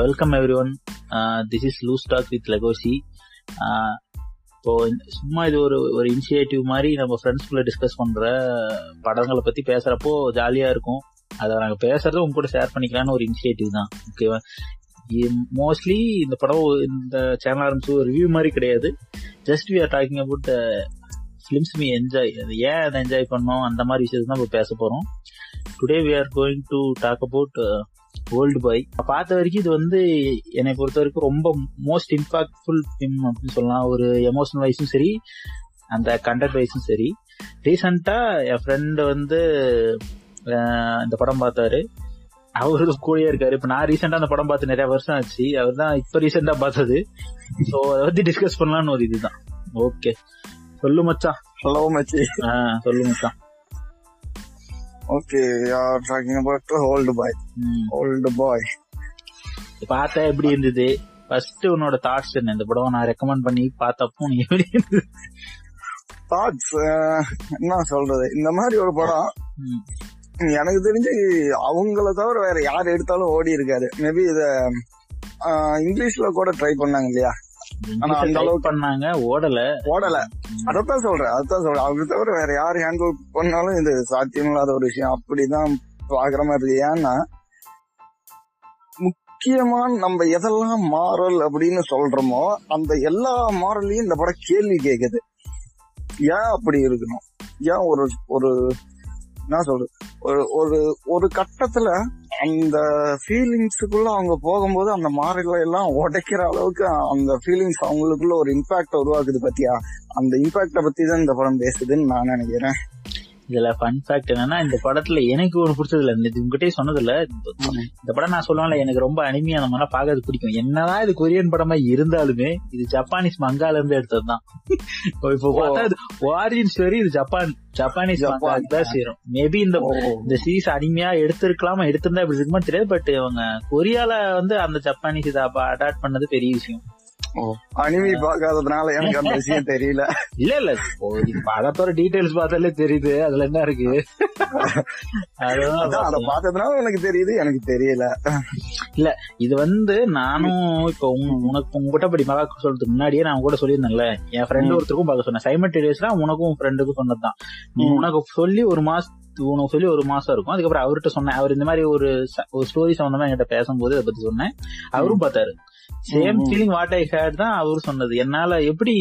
Welcome everyone this is loose talk with லெகோசி இப்போ சும்மா இது ஒரு ஒரு இனிஷியேட்டிவ் மாதிரி நம்ம ஃப்ரெண்ட்ஸ்குள்ள டிஸ்கஸ் பண்ற படங்களை பத்தி பேசுறப்போ ஜாலியா இருக்கும். அதை நாங்க பேசுறது உங்க கூட ஷேர் பண்ணிக்கலாம்னு ஒரு இனிஷியேட்டிவ் தான். ஓகேவா மோஸ்ட்லி இந்த படம் இந்த சேனல் ஆரம்பிச்சு ஒரு ரிவ்யூ மாதிரி கிடையாது. Just we are talking about films me enjoy ஏன் அதை என்ஜாய் பண்ணோம்? அந்த மாதிரி விஷயத்தை தான் இப்போ பேச போகிறோம் today we are going to talk about old boy பார்த்த வரைக்கும் இது வந்து என்னை பொறுத்த வரைக்கும் ரொம்ப மோஸ்ட் இம்பாக்ட்ஃபுல் ஃபிலிம் அப்படின்னு சொல்லலாம். ஒரு எமோஷனல் வைஸும் சரி அந்த கண்டென்ட் வைஸும் சரி. ரீசெண்டா என் ஃப்ரெண்டு வந்து இந்த படம் பார்த்தாரு. அவரு கூடயே இருக்காரு. இப்ப நான் ரீசெண்டா அந்த படம் பார்த்து நிறைய வருஷம் ஆச்சு. அவர் தான் இப்ப ரீசெண்டா பார்த்தது. ஸோ அதை பத்தி டிஸ்கஸ் பண்ணலாம்னு ஒரு இதுதான். ஓகே சொல்லு மச்சான். ஹலோ மச்சி? சொல்லு மச்சான். Okay are talking about old boy old boy பார்த்த எப்படி இருந்தது ஃபர்ஸ்ட் உன்னோட தாட்ஸ் என்ன இந்த படம் நான் ரெக்கமெண்ட் பண்ணி பார்த்தப்போ நீ எப்படி இருந்தது தாட்ஸ் என்ன சொல்றது? இந்த மாதிரி ஒரு படம் எனக்கு தெரிஞ்சு அவங்கள தவிர வேற யார் எடுத்தாலும் ஓடி இருக்காரு. மேபி இத இங்கிலீஷ்ல கூட ட்ரை பண்ணாங்க இல்லையா? ஆனா அந்த அளவுக்கு பண்ணாங்க ஓடல. ஓடல. அதத்தான் சொல்றேன் அதத்தான் சொல்றேன். அவங்க தவிர வேற யார் ஹேண்டில் பண்ணாலும் இது சாத்தியமில்லாத ஒரு விஷயம். அப்படிதான் பாக்குற மாதிரி இருக்கு. ஏன்னா முக்கியமா நம்ம எதெல்லாம் மாறல் அப்படின்னு சொல்றோமோ அந்த எல்லா மாறலையும் இந்த படம் கேள்வி கேக்குது. ஏன் அப்படி இருக்கணும்? ஏன் ஒரு ஒரு என்ன சொல்றது? ஒரு ஒரு ஒரு கட்டத்துல அந்த ஃபீலிங்ஸுக்குள்ள அவங்க போகும்போது அந்த மாறுகளை எல்லாம் உடைக்கிற அளவுக்கு அந்த ஃபீலிங்ஸ் அவங்களுக்குள்ள ஒரு இம்பாக்ட் உருவாக்குது பத்தியா? அந்த இம்பாக்ட பத்தி தான் இந்த படம் பேசுதுன்னு நான் நினைக்கிறேன். இதுல ஃபன் ஃபேக்ட் என்னன்னா இந்த படத்துல எனக்கு ஒண்ணு பிடிச்சது இல்ல இந்த உங்ககிட்டயே சொன்னது இல்ல இந்த படம் நான் சொல்லுவேன்ல எனக்கு ரொம்ப அனிமையா மாதிரி பாக்குறது பிடிக்கும். என்னதான் இது கொரியன் படமா இருந்தாலுமே இது ஜப்பானீஸ் மங்கால இருந்து எடுத்ததுதான். இப்போ ஆரிஜின் ஸ்டோரி இது ஜப்பான் ஜப்பானீஸ் தான் சேரும் மேபி இந்த இந்த சீஸ் அனிமையா எடுத்திருக்கலாமா எடுத்திருந்தா இப்படி இருக்குமா தெரியாது பட் இவங்க கொரியால வந்து அந்த ஜப்பானீஸ் இதை அடாப்ட் பண்ணது பெரிய விஷயம். அனிமி பாக்காததுனால எனக்கு அந்த விஷயம் தெரியல. இல்ல இல்ல. படத்தோட டீடைல்ஸ் பார்த்தாலே தெரியுது. அதுல என்ன இருக்கு? அத பார்த்ததுனால எனக்கு தெரியுது. எனக்கு தெரியல. இல்ல இது வந்து நானும் இப்ப உனக்கு உங்ககிட்ட படி மகா சொல்றதுக்கு முன்னாடியே நான் கூட சொல்லியிருந்தேன்ல. என் ஃப்ரெண்டு ஒருத்தருக்கும் பார்க்க சொன்னேன். சைமன் டெலிஸ்னா உனக்கும் ஃப்ரெண்டுக்கும் சொன்னதுதான். உனக்கு சொல்லி ஒரு மாசம் உனக்கு சொல்லி ஒரு மாசம் இருக்கும். அதுக்கப்புறம் அவர்கிட்ட சொன்னேன். அவர் இந்த மாதிரி ஒரு ஒரு ஸ்டோரி சம்பந்தமா என்கிட்ட பேசும்போது அதை பத்தி சொன்னேன். அவரும் பார்த்தாரு. Same feeling what I hate தான் அவரு சொன்னது. என்னால எப்படி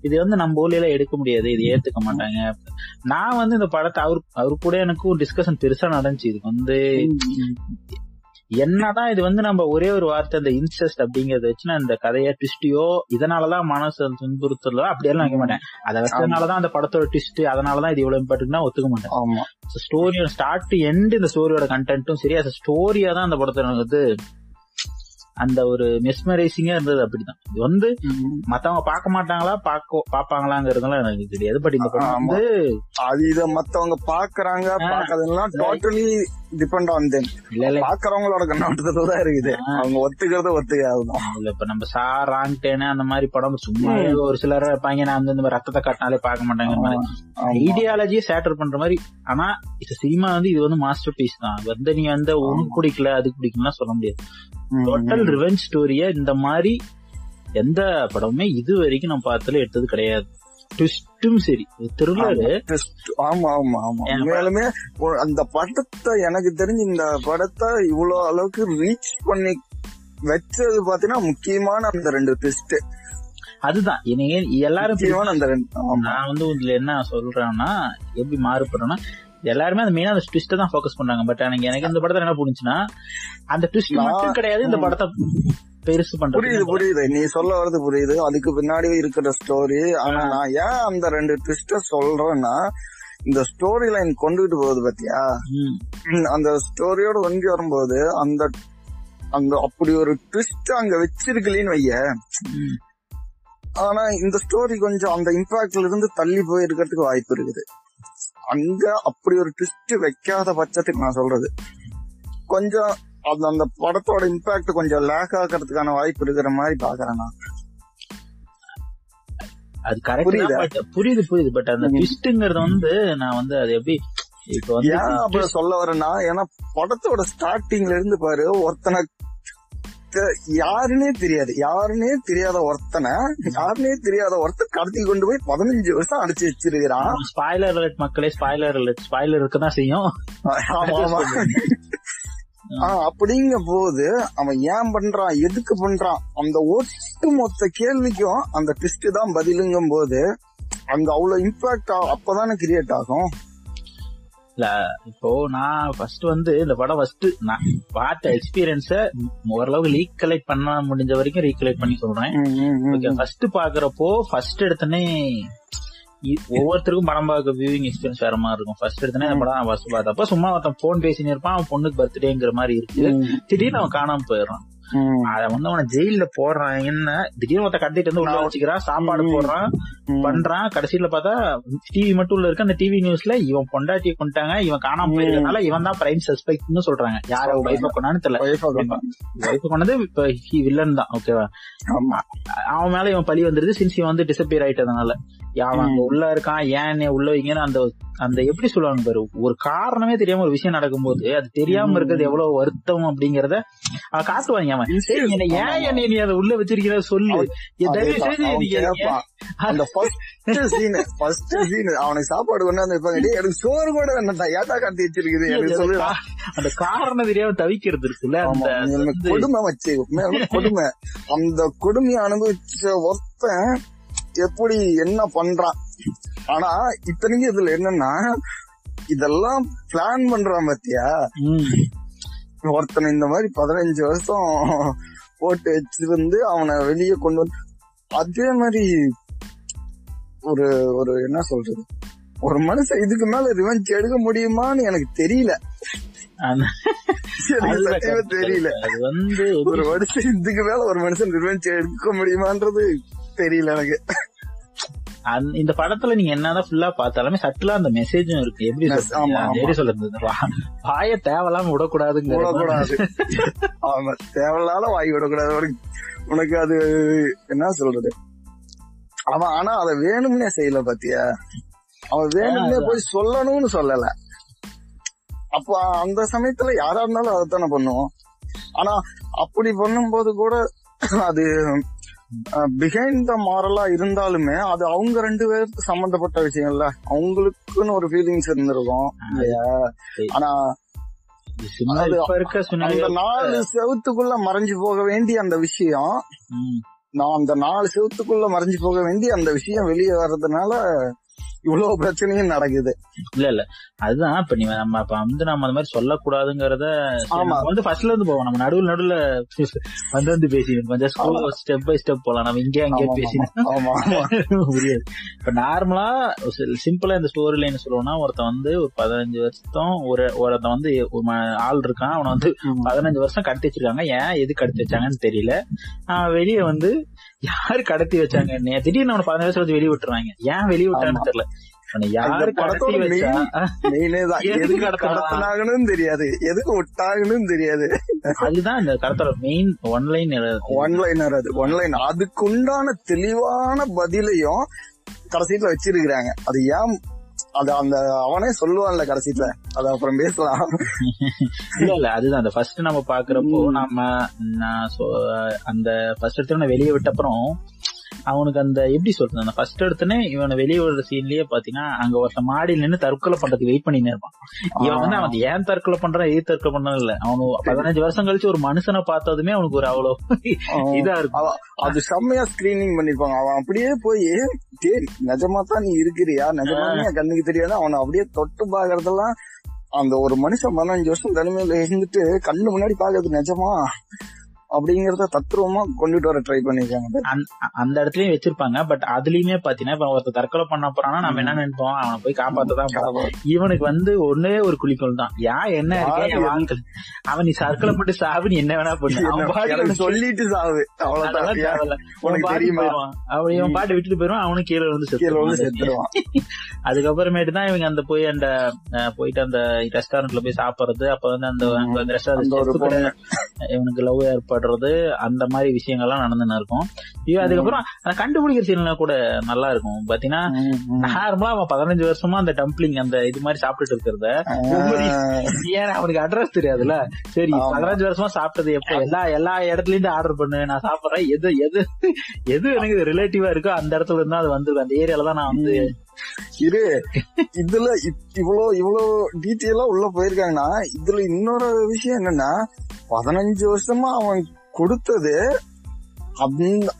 இது வந்து நம்ம ஊர்ல எடுக்க முடியாது இது ஏத்துக்க மாட்டாங்க. நான் வந்து இந்த படத்தை அவரு அவரு கூட எனக்கும் டிஸ்கஷன் பெருசா நடந்துச்சு. இதுக்கு வந்து என்னதான் இது வந்து நம்ம ஒரே ஒரு வார்த்தை இந்த இன்செஸ்ட் அப்படிங்கறத வச்சு நான் இந்த கதைய ட்விஸ்டியோ இதனாலதான் மனசு துன்புறுத்தலோ அப்படியெல்லாம் நினைக்க மாட்டேன். அதை வச்சதுனாலதான் அந்த படத்தோட ட்விஸ்ட் அதனாலதான் இது இவ்வளவு இம்பார்ட்டன் ஒத்துக்க மாட்டேன். ஸ்டோரி ஸ்டார்ட் டு எண்ட் இந்த ஸ்டோரியோட கண்டென்ட்டும் சரி அது ஸ்டோரியா தான் அந்த படத்தை வந்து அந்த ஒரு மெஸ்மரைசிங்கா இருந்தது அப்படிதான். இது வந்து மத்தவங்க பார்க்க மாட்டாங்களா? பாக்க பாப்பாங்களாங்கிறதுலாம் எனக்கு தெரியாது. பட் இந்த படம் வந்து அது இத மத்தவங்க பாக்குறாங்க பாக்காதெல்லாம் டோட்டலி டிபெண்ட் ஆன் தெம் பாக்குறவங்களோட கண்ணோட்டத்துல தான் இருக்குது. அவங்க ஒத்துக்கிறது ஒத்துக்காதுதான் இல்ல இப்ப நம்ம சா ராங்டேனு அந்த மாதிரி படம் சும்மா ஒரு சிலர் இருப்பாங்க நான் வந்து ரத்தத்தை காட்டினாலே பார்க்க மாட்டாங்க ஐடியாலஜியை சேட்டர் பண்ற மாதிரி. ஆனா இது சினிமா வந்து இது வந்து மாஸ்டர் பீஸ் தான் வந்து நீங்க வந்து உனக்கு பிடிக்கல அது பிடிக்கலாம் சொல்ல முடியாது. டோட்டல் ரிவெஞ்ச் ஸ்டோரிய இந்த மாதிரி எந்த படமுமே இது வரைக்கும் நம்ம பார்த்ததுல எடுத்தது கிடையாது. ட்விஸ்டும் சரி. திருவிழாரு ஆமா ஆமா ஆமா உண்மையாலுமே அந்த படத்தை எனக்கு தெரிஞ்சு இந்த படத்தை இவ்வளவு அளவுக்கு ரீச் பண்ணி வச்சது பாத்தீங்கன்னா முக்கியமான அந்த ரெண்டு ட்விஸ்ட் அதுதான். எல்லாரும் அந்த ரெண்டு நான் வந்து இதுல என்ன சொல்றேன்னா எப்படி மாறுபடுறேன்னா எல்லாருமே அந்த மெயினா அந்த ட்விஸ்ட தான் ஃபோக்கஸ் பண்றாங்க பட் எனக்கு எனக்கு இந்த படத்துல என்ன புரிஞ்சுன்னா அந்த ட்விஸ்ட் மட்டும் கிடையாது இந்த படத்தை பெருசு பண்றது. புரியுது புரியுது. நீ சொல்ல வரது புரியுது. அதுக்கு பின்னாடி இருக்கிற ஸ்டோரி ஆனா நான் ஏன் அந்த ரெண்டு ட்விஸ்ட சொல்றேன்னா இந்த ஸ்டோரி லைன் கொண்டுகிட்டு போகுது பாத்தியா? அந்த ஸ்டோரியோட ஒன்றி வரும்போது அந்த அந்த அப்படி ஒரு ட்விஸ்ட் அங்க வச்சிருக்கலன்னு வைய. ஆனா இந்த ஸ்டோரி கொஞ்சம் அந்த இம்பாக்ட்ல இருந்து தள்ளி போய் இருக்கிறதுக்கு வாய்ப்பு இருக்குது. அங்க அப்படி ஒரு ட்விஸ்ட் வைக்காத பட்சத்துக்கு நான் சொல்றது. கொஞ்சம் அது அந்த படத்தோட இம்பாக்ட் கொஞ்சம் லேக் ஆகிறதுக்கான வாய்ப்பு இருக்கிற மாதிரி பாக்குறேன் நான். அது கரெக்ட் புரியுது? புரியுது பட் அந்த ட்விஸ்ட்ங்கிறது வந்து நான் வந்து அது எப்படி இப்ப வந்து ஏன் அப்படி சொல்ல வரேன்னா ஏன்னா படத்தோட ஸ்டார்டிங்ல இருந்து பாரு ஒருத்தனை யாருன்னே தெரியாது. யாருன்னே தெரியாத ஒருத்தனை யாருன்னே தெரியாத ஒருத்தர் கடத்தி கொண்டு போய் பதினஞ்சு வருஷம் அடிச்சு வச்சிருக்கிறான். ஸ்பாய்லர் அலர்ட் மக்களே ஸ்பாய்லர் அலர்ட் ஸ்பாய்லர் இருக்கதான் செய்யும். அப்படிங்க போது அவன் ஏன் பண்றான் எதுக்கு பண்றான் அந்த ஒட்டு மொத்த கேள்விக்கும் அந்த ட்விஸ்ட் தான் பதிலுங்கும் போது அங்க அவ்வளவு இம்பாக்ட் அப்பதானே கிரியேட் ஆகும். இல்ல இப்போ நான் ஃபர்ஸ்ட் வந்து இந்த படம் ஃபர்ஸ்ட் நான் பார்த்த எக்ஸ்பீரியன்ஸ ஓரளவுக்கு லீக் கலெக்ட் பண்ண முடிஞ்ச வரைக்கும் ரீகலெக்ட் பண்ணி சொல்றேன். ஃபர்ஸ்ட் பாக்குறப்போ ஃபர்ஸ்ட் எடுத்தனே ஒவ்வொருத்தருக்கும் படம் பார்க்க வியூவிங் எக்ஸ்பீரியன்ஸ் வேற மாதிரி இருக்கும். ஃபர்ஸ்ட் எடுத்தனே இந்த படம் ஃபர்ஸ்ட் பார்த்தப்ப சும்மா ஒருத்தன் போன் பேசினு இருப்பான் அவன் பொண்ணுக்கு பர்த்டேங்கிற மாதிரி இருக்கு. திடீர்னு அவன் காணாம போயிடுறான். அத வந்து அவனை ஜெயில போடுறான். என்ன? திடீர்னு ஒருத்த கடத்திட்டு வந்து உள்ள வச்சுக்கிறான் சாப்பாடு. போடுறான். பண்றான். கடைசியில பார்த்தா டிவி மட்டும் உள்ள இருக்கு. அந்த டிவி நியூஸ்ல இவன் பொண்டாட்டியை கொண்டாங்க இவன் காணாம போயிருக்கனால இவன் தான் பிரைம் சஸ்பெக்ட்னு சொல்றாங்க. யார. வைஃப கொண்டான்னு தெரியல. வைஃப் கொண்டது இப்ப வில்லன் தான் ஓகேவா ஆமா. அவன் மேல இவன் பழி வந்துருது சின்ஸ் இவன் வந்து டிசப்பியர் ஆயிட்டதுனால. அவன் அங்க உள்ள இருக்கான் ஏன் என்னை உள்ள வைங்கன்னு அந்த அந்த எப்படி சொல்லுவாங்க பாரு ஒரு காரணமே தெரியாம ஒரு விஷயம் நடக்கும்போது அது தெரியாம இருக்கிறது எவ்வளவு வருத்தம் அப்படிங்கறத காட்டுவாங்க சரி என்னை ஏன் என்னை நீ அதை உள்ள வச்சிருக்கிற சொல்லு. தயவு. செய்து நீங்க. அந்த சீன் ஃபர்ஸ்ட் சீன் அவனுக்கு சாப்பாடு கொண்டாந்து வைப்பாங்க எனக்கு சோறு கூட வேண்டாம் ஏட்டா காட்டி வச்சிருக்குது? எனக்கு சொல்லு. அந்த காரணம் தெரியாம தவிக்கிறது இருக்குல்ல அந்த கொடுமை வச்சு கொடுமை. அந்த கொடுமையை அனுபவிச்ச ஒருத்தன் எப்படி என்ன பண்றான்? ஆனா இத்தனைக்கும் இதுல என்னன்னா இதெல்லாம் பிளான் பண்றான் பாத்தியா. ஒருத்தனை இந்த மாதிரி பதினஞ்சு வருஷம் போட்டு வச்சிருந்து அவனை வெளியே கொண்டு வந்து அதே மாதிரி ஒரு ஒரு என்ன சொல்றது? ஒரு மனுஷன் இதுக்கு மேல ரிவெஞ்ச் எடுக்க முடியுமான்னு எனக்கு தெரியல. தெரியல. அது வந்து ஒரு மனுஷன் இதுக்கு மேல ஒரு மனுஷன் ரிவெஞ்ச் எடுக்க முடியுமான்றது தெரியல எனக்கு. இந்த படத்துல நீங்க என்னதான் ஃபுல்லா பார்த்தாலுமே சட்டிலா அந்த மெசேஜும் இருக்கு. எப்படி. எப்படி சொல்றது? வாயை தேவலாம விடக்கூடாதுங்கிற விடக்கூடாது. ஆமா தேவையில்லாத வாய் விடக்கூடாது. உனக்கு அது என்ன சொல்றது? அவன் ஆனா அதை வேணும்னே செய்யல பாத்தியா? அவன் வேணும்னே போய் சொல்லணும்னு சொல்லல. அப்ப அந்த சமயத்துல யாரா இருந்தாலும் அதைத்தானே பண்ணுவோம். ஆனா அப்படி பண்ணும்போது கூட அது பிஹைண்ட் த மாரலா இருந்தாலுமே அது அவங்க ரெண்டு பேருக்கு சம்பந்தப்பட்ட விஷயம்ல அவங்களுக்குன்னு ஒரு ஃபீலிங்ஸ் இருந்திருக்கும். ஆனா அந்த நாலு செவத்துக்குள்ள மறைஞ்சு போக வேண்டிய அந்த விஷயம். நான் அந்த நாலு செவத்துக்குள்ள மறைஞ்சு போக வேண்டிய அந்த விஷயம் வெளியே வர்றதுனால இவ்வளவு பிரச்சனையும் நடக்குது. இல்ல இல்ல. அதுதான் இப்ப நீ நம்ம அப்ப வந்து நம்ம அந்த மாதிரி சொல்லக்கூடாதுங்கிறத ஆமா. வந்து ஃபர்ஸ்ட்ல இருந்து போவோம். நம்ம நடுவுல நடுவுல வந்து வந்து பேசி கொஞ்சம் ஸ்டெப் பை ஸ்டெப் போலாம். நம்ம இங்கே அங்கே பேசி புரியாது. இப்ப நார்மலா சிம்பிளா இந்த ஸ்டோரி லைன் சொல்லணும்னா ஒருத்தன் வந்து ஒரு பதினஞ்சு வருஷம் ஒரு ஒருத்தன் வந்து ஆள் இருக்கான். அவனை வந்து பதினஞ்சு வருஷம் கடத்தி வச்சிருக்காங்க. ஏன் எது கடத்தி வச்சாங்கன்னு தெரியல. வெளியே வந்து யாரு கடத்தி வச்சாங்க? திடீர்னு அவனை பதினஞ்சு வருஷம் வச்சு வெளியே விட்டுறாங்க ஏன் வெளியே விட்டான்னு தெரியல. யாரு கடத்தி வச்சா? எதுக்கு எதுக்கு கடத்தினா? கடத்தினாங்கன்னு தெரியாது. எதுக்கு விட்டாங்கன்னு தெரியாது. அதுதான் இந்த கடத்தோட main one line one liner அது. ஒன்லைன் அதுக்குண்டான தெளிவான பதிலையும் கடைசியில வச்சிருக்கிறாங்க. அது ஏன் அது அந்த அவனே சொல்லுவான்ல கடைசியில. அது அப்புறம் பேசலாம். இல்ல இல்ல அதுதான். அந்த ஃபர்ஸ்ட் நம்ம பாக்குறப்போ. நம்ம அந்த ஃபர்ஸ்ட் எடுத்து வெளியே விட்ட அப்புறம் அவனுக்கு அந்த எப்படி சொல்றது அந்த ஃபர்ஸ்ட் எடுத்துனே இவனை வெளியே விடுற சீன்லயே பாத்தீங்கன்னா அங்க ஒருத்தன் மாடியில் நின்னு தற்கொலை பண்றதுக்கு வெயிட் பண்ணினே இருப்பான். இவன் வந்து அவன் ஏன் தற்கொலை பண்றான் எது தற்கொலை பண்றான் இல்ல. அவனு பதினஞ்சு வருஷம் கழிச்சு ஒரு மனுஷனை பார்த்ததுமே அவனுக்கு ஒரு அவ்வளவு இதா இருக்கும். அது செம்மையா ஸ்கிரீனிங் பண்ணிருப்பாங்க அவன் அப்படியே போய் டேய் நிஜமா தான் நீ இருக்கிறியா? நிஜமா கண்ணுக்கு தெரியாது? அவனை அப்படியே தொட்டு பாக்குறதெல்லாம் அந்த ஒரு மனுஷன் பதினஞ்சு வருஷம் தனிமையில இருந்துட்டு கண்ணு முன்னாடி பாக்குறது நிஜமா? அப்படிங்கறத தத்ரூபமா கொண்டுட்டு வர ட்ரை பண்ணிருக்காங்க அந்த- இடத்துலயும் வச்சிருப்பாங்க. பட் அதுலயுமே பாத்தீங்கன்னா இப்ப ஒருத்தர் தற்கொலை பண்ண போறான்னா நம்ம என்ன நினைப்போம்? அவனை போய் காப்பாத்ததான். இவனுக்கு வந்து ஒன்னே ஒரு குளிக்கோள் தான். யா என்ன இருக்கே? என் வாழ்க்கை அவன் நீ சர்க்கரை போட்டு சாவு நீ என்ன வேணா பண்ணு. சொல்லிட்டு சாவு. அவ்வளவுதான். உனக்கு தெரியுமா? அவன் இவன் பாட்டு விட்டுட்டு போயிருவான் அவனும் கீழே வந்து செத்துருவான். அதுக்கப்புறமேட்டு தான் இவங்க அந்த போய் அந்த போயிட்டு அந்த ரெஸ்டாரண்ட்ல போய் சாப்பிடுறது. அப்ப வந்து அந்த ரெஸ்டாரண்ட் இவனுக்கு லவ் ஏற்படுறது அந்த மாதிரி விஷயங்கள்லாம் நடந்துன்னு இருக்கும். இது அதுக்கப்புறம் கண்டுபிடிக்கிற சீன்ல கூட நல்லா இருக்கும். பாத்தீங்கன்னா நார்மலா அவன் பதினஞ்சு வருஷமா அந்த டம்ப்ளிங் அந்த இது மாதிரி சாப்பிட்டுட்டு இருக்கிறத ஏன் அவனுக்கு அட்ரஸ் தெரியாதுல்ல? சரி. பதினஞ்சு வருஷமா சாப்பிட்டது எப்ப? எல்லா எல்லா இடத்துல இருந்து ஆர்டர் பண்ணு நான் சாப்பிடுறேன். எது எது எது எனக்கு ரிலேட்டிவா இருக்கோ அந்த இடத்துல இருந்தா அது வந்து அந்த ஏரியால தான் நான் வந்து இரு இதுல இவ்வளோ இவ்வளோ டீட்டெயிலா உள்ள போயிருக்காங்கன்னா இதுல இன்னொரு விஷயம் என்னன்னா பதினஞ்சு வருஷமா அவன் கொடுத்தது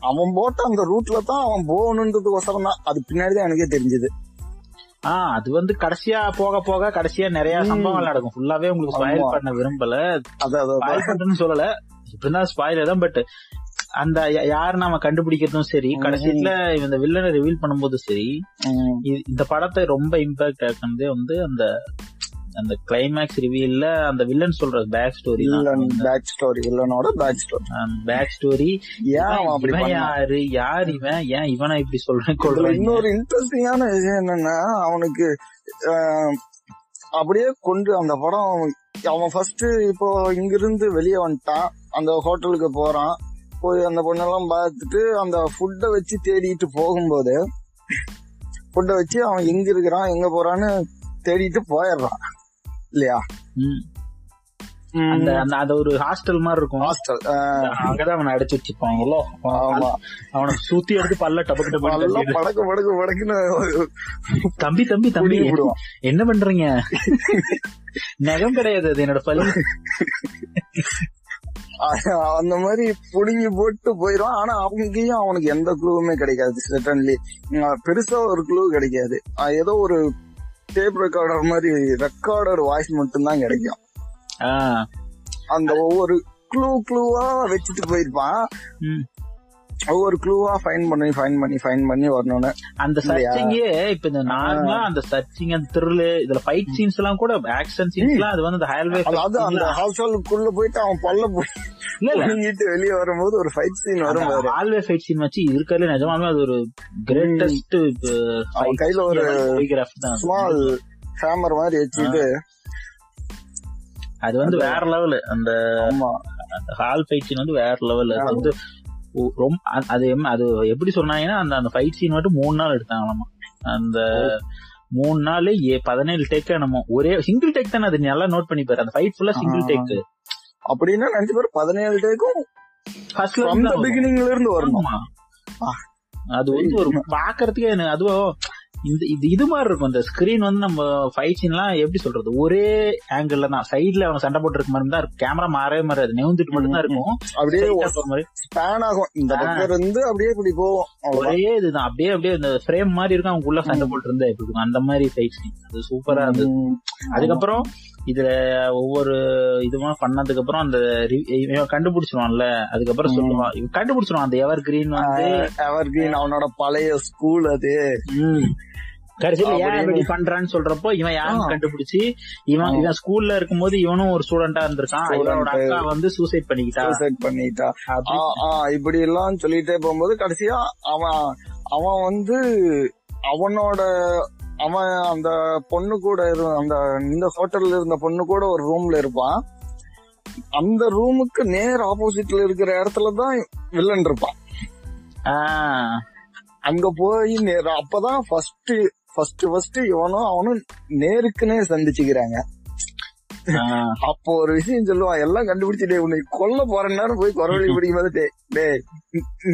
அவன் போட்ட அந்த ரூட்ல தான் அவன் போகணுன்றதுக்கோசரம் தான். அது பின்னாடிதான் எனக்கே தெரிஞ்சது. ஆஹ் அது வந்து கடைசியா போக போக கடைசியா நிறைய. சம்பவங்கள் நடக்கும். ஃபுல்லாவே உங்களுக்கு ஸ்பாயில். பண்ண விரும்பல. ஸ்பாயில் பண்றேன்னு சொல்லல. இப்படின்னா ஸ்பாயில் தான் பட் அந்த யாரு நாம கண்டுபிடிக்கிறதும் சரி. கடைசியில இந்த வில்லனை ரிவீல் பண்ணும்போது சரி இந்த படத்தை ரொம்ப இம்பாக்ட் ஆக்குனதே வந்து அந்த அந்த கிளைமேக்ஸ் ரிவீல்ல அந்த வில்லன் சொல்ற பேக் ஸ்டோரி பேக் ஸ்டோரி வில்லனோட பேக் ஸ்டோரி பேக் ஸ்டோரி ஏன் இவன் யாரு? யார் இவன்? ஏன் இவனை இப்படி சொல்றேன் இன்னொரு இன்ட்ரெஸ்டிங்கான விஷயம் என்னன்னா அவனுக்கு அப்படியே கொண்டு அந்த படம் அவன் ஃபர்ஸ்ட் இப்போ இங்கிருந்து வெளியே வந்துட்டான். அந்த ஹோட்டலுக்கு போறான். போய் அந்த பொண்ணெல்லாம் பார்த்துட்டு அந்த ஃபுட்டை வச்சு தேடிட்டு போகும்போது ஃபுட்டை வச்சு அவன் எங்க இருக்கிறான் எங்க போறான்னு தேடிட்டு போயிடுறான். இல்லையா? அந்த அந்த அது ஒரு ஹாஸ்டல் மாதிரி இருக்கும். ஹாஸ்டல் அங்கதான் அவனை அடைச்சு வச்சிருப்பாங்கல்ல ஆமா. அவனை சுத்தி எடுத்து பல்ல டபக்கு டபக்கு. படக்கு படக்கு படக்குன்னு தம்பி தம்பி தம்பி. என்ன பண்றீங்க? நகம் கிடையாது அது என்னோட பல்லு. அந்த மாதிரி புடுங்கி போட்டு போயிடும் ஆனா அங்கேயும் அவனுக்கு எந்த க்ளூவுமே கிடைக்காது. சட்டன்லி பெருசா ஒரு க்ளூ கிடைக்காது. ஏதோ ஒரு டேப் ரெக்கார்டர் மாதிரி ரெக்கார்டர் வாய்ஸ் மட்டும்தான் கிடைக்கும். அந்த ஒவ்வொரு க்ளூ க்ளூவா வச்சுட்டு போயிருப்பான். ஒவ்வொரு க்ளூவா ஃபைன் பண்ணி ஃபைன் பண்ணி ஃபைன் பண்ணி வரணும்னு. அந்த? சர்ச்சிங்கே இப்ப இந்த நார்மலா அந்த சர்ச்சிங் அந்த த்ரில்லு இதுல ஃபைட் சீன்ஸ் எல்லாம் கூட ஆக்ஷன் சீன்ஸ் எல்லாம் அது வந்து அந்த ஹைவே அதாவது அந்த ஹவுஸ்ஹோல்டுக்குள்ள போயிட்டு அவன் பல்ல போய் இல்ல வெளியே வரும்போது ஒரு ஃபைட் சீன் வரும் ஹால்வே ஃபைட் சீன் வச்சு இருக்கிறதுல நிஜமாலுமே அது ஒரு கிரேட்டஸ்ட் கையில ஒரு ஸ்மால் ஹேமர் மாதிரி வச்சுட்டு அது வந்து வேற லெவல் அந்த ஹால் ஃபைட் சீன் வந்து வேற லெவல் அது வந்து ரொம்ப அது அது எப்படி சொன்னாங்கன்னா அந்த அந்த ஃபைட் சீன் மட்டும் மூணு நாள் எடுத்தாங்களாமா. அந்த மூணு நாள் ஏ பதினேழு டேக் என்னமோ ஒரே சிங்கிள் டேக் தானே அது நல்லா நோட் பண்ணி பாரு அந்த ஃபைட் ஃபுல்லா சிங்கிள். டேக் அப்படின்னா நினைச்சு பேர் பதினேழு டேக்கும் ஃபர்ஸ்ட்ல பிகினிங்ல இருந்து வரணும். அது வந்து ஒரு பாக்குறதுக்கே அதுவும் இந்த இது இது மாதிரி இருக்கும். இந்த ஸ்கிரீன் வந்து நம்ம ஃபைட் சீன்லாம் எப்படி சொல்றது? ஒரே ஆங்கிள் தான். சைடுல அவன் சண்டை போட்டு இருக்க மாதிரி தான் இருக்கும். கேமரா மாறவே மாறாது. நெவுந்துட்டு மட்டும் தான் இருக்கும். அப்படியே ஸ்பேன் ஆகும். இந்த. பக்கம் இருந்து அப்படியே இப்படி அவ்வளவுதான். ஒரே இதுதான். அப்படியே அப்படியே இந்த ஃப்ரேம் மாதிரி இருக்கும். அவங்க உள்ள சண்டை போட்டு இருந்தா எப்படி அந்த மாதிரி ஃபைட் சீன் அது சூப்பரா இருந்தது. அதுக்கப்புறம் இதுல ஒவ்வொரு இதுமா பண்ணதுக்கு அப்புறம் அந்த இவன் கண்டுபிடிச்சிருவான்ல அதுக்கப்புறம். சொல்லுவான் இவன் கண்டுபிடிச்சிருவான் அந்த எவர் கிரீன் வந்து எவர்கிரீன் அவனோட பழைய ஸ்கூல் அது ம். கடைசியில ஏன் இப்படி பண்றான்னு சொல்றப்போ இவன் யாரும். கண்டுபிடிச்சு இவன். இவன் ஸ்கூல்ல இருக்கும்போது இவனும் ஒரு ஸ்டூடெண்டா இருந்திருக்கான். இவனோட அக்கா வந்து சூசைட் பண்ணிக்கிட்டா சூசைட் பண்ணிட்டா இப்படி எல்லாம் சொல்லிட்டே போகும்போது கடைசியா அவன் அவன் வந்து அவனோட அவன் அந்த பொண்ணு கூட இரு- அந்த இந்த ஹோட்டல்ல இருந்த பொண்ணு கூட ஒரு ரூம்ல இருப்பான். அந்த ரூமுக்கு நேர் ஆப்போசிட்ல இருக்கிற இடத்துல தான் வில்லன் இருப்பான். அங்க போய் நேர அப்பதான் ஃபர்ஸ்ட் ஃபர்ஸ்ட் ஃபர்ஸ்ட் இவனும் அவனும் நேருக்குனே சந்திச்சுக்கிறாங்க. ஆ. அப்போ ஒரு விஷயம் சொல்லுவான் எல்லாம் கண்டுபிடிச்சிட்டே உன்னை கொல்ல போற நேரம் போய் குறவழி பிடிக்கும் போது டேய்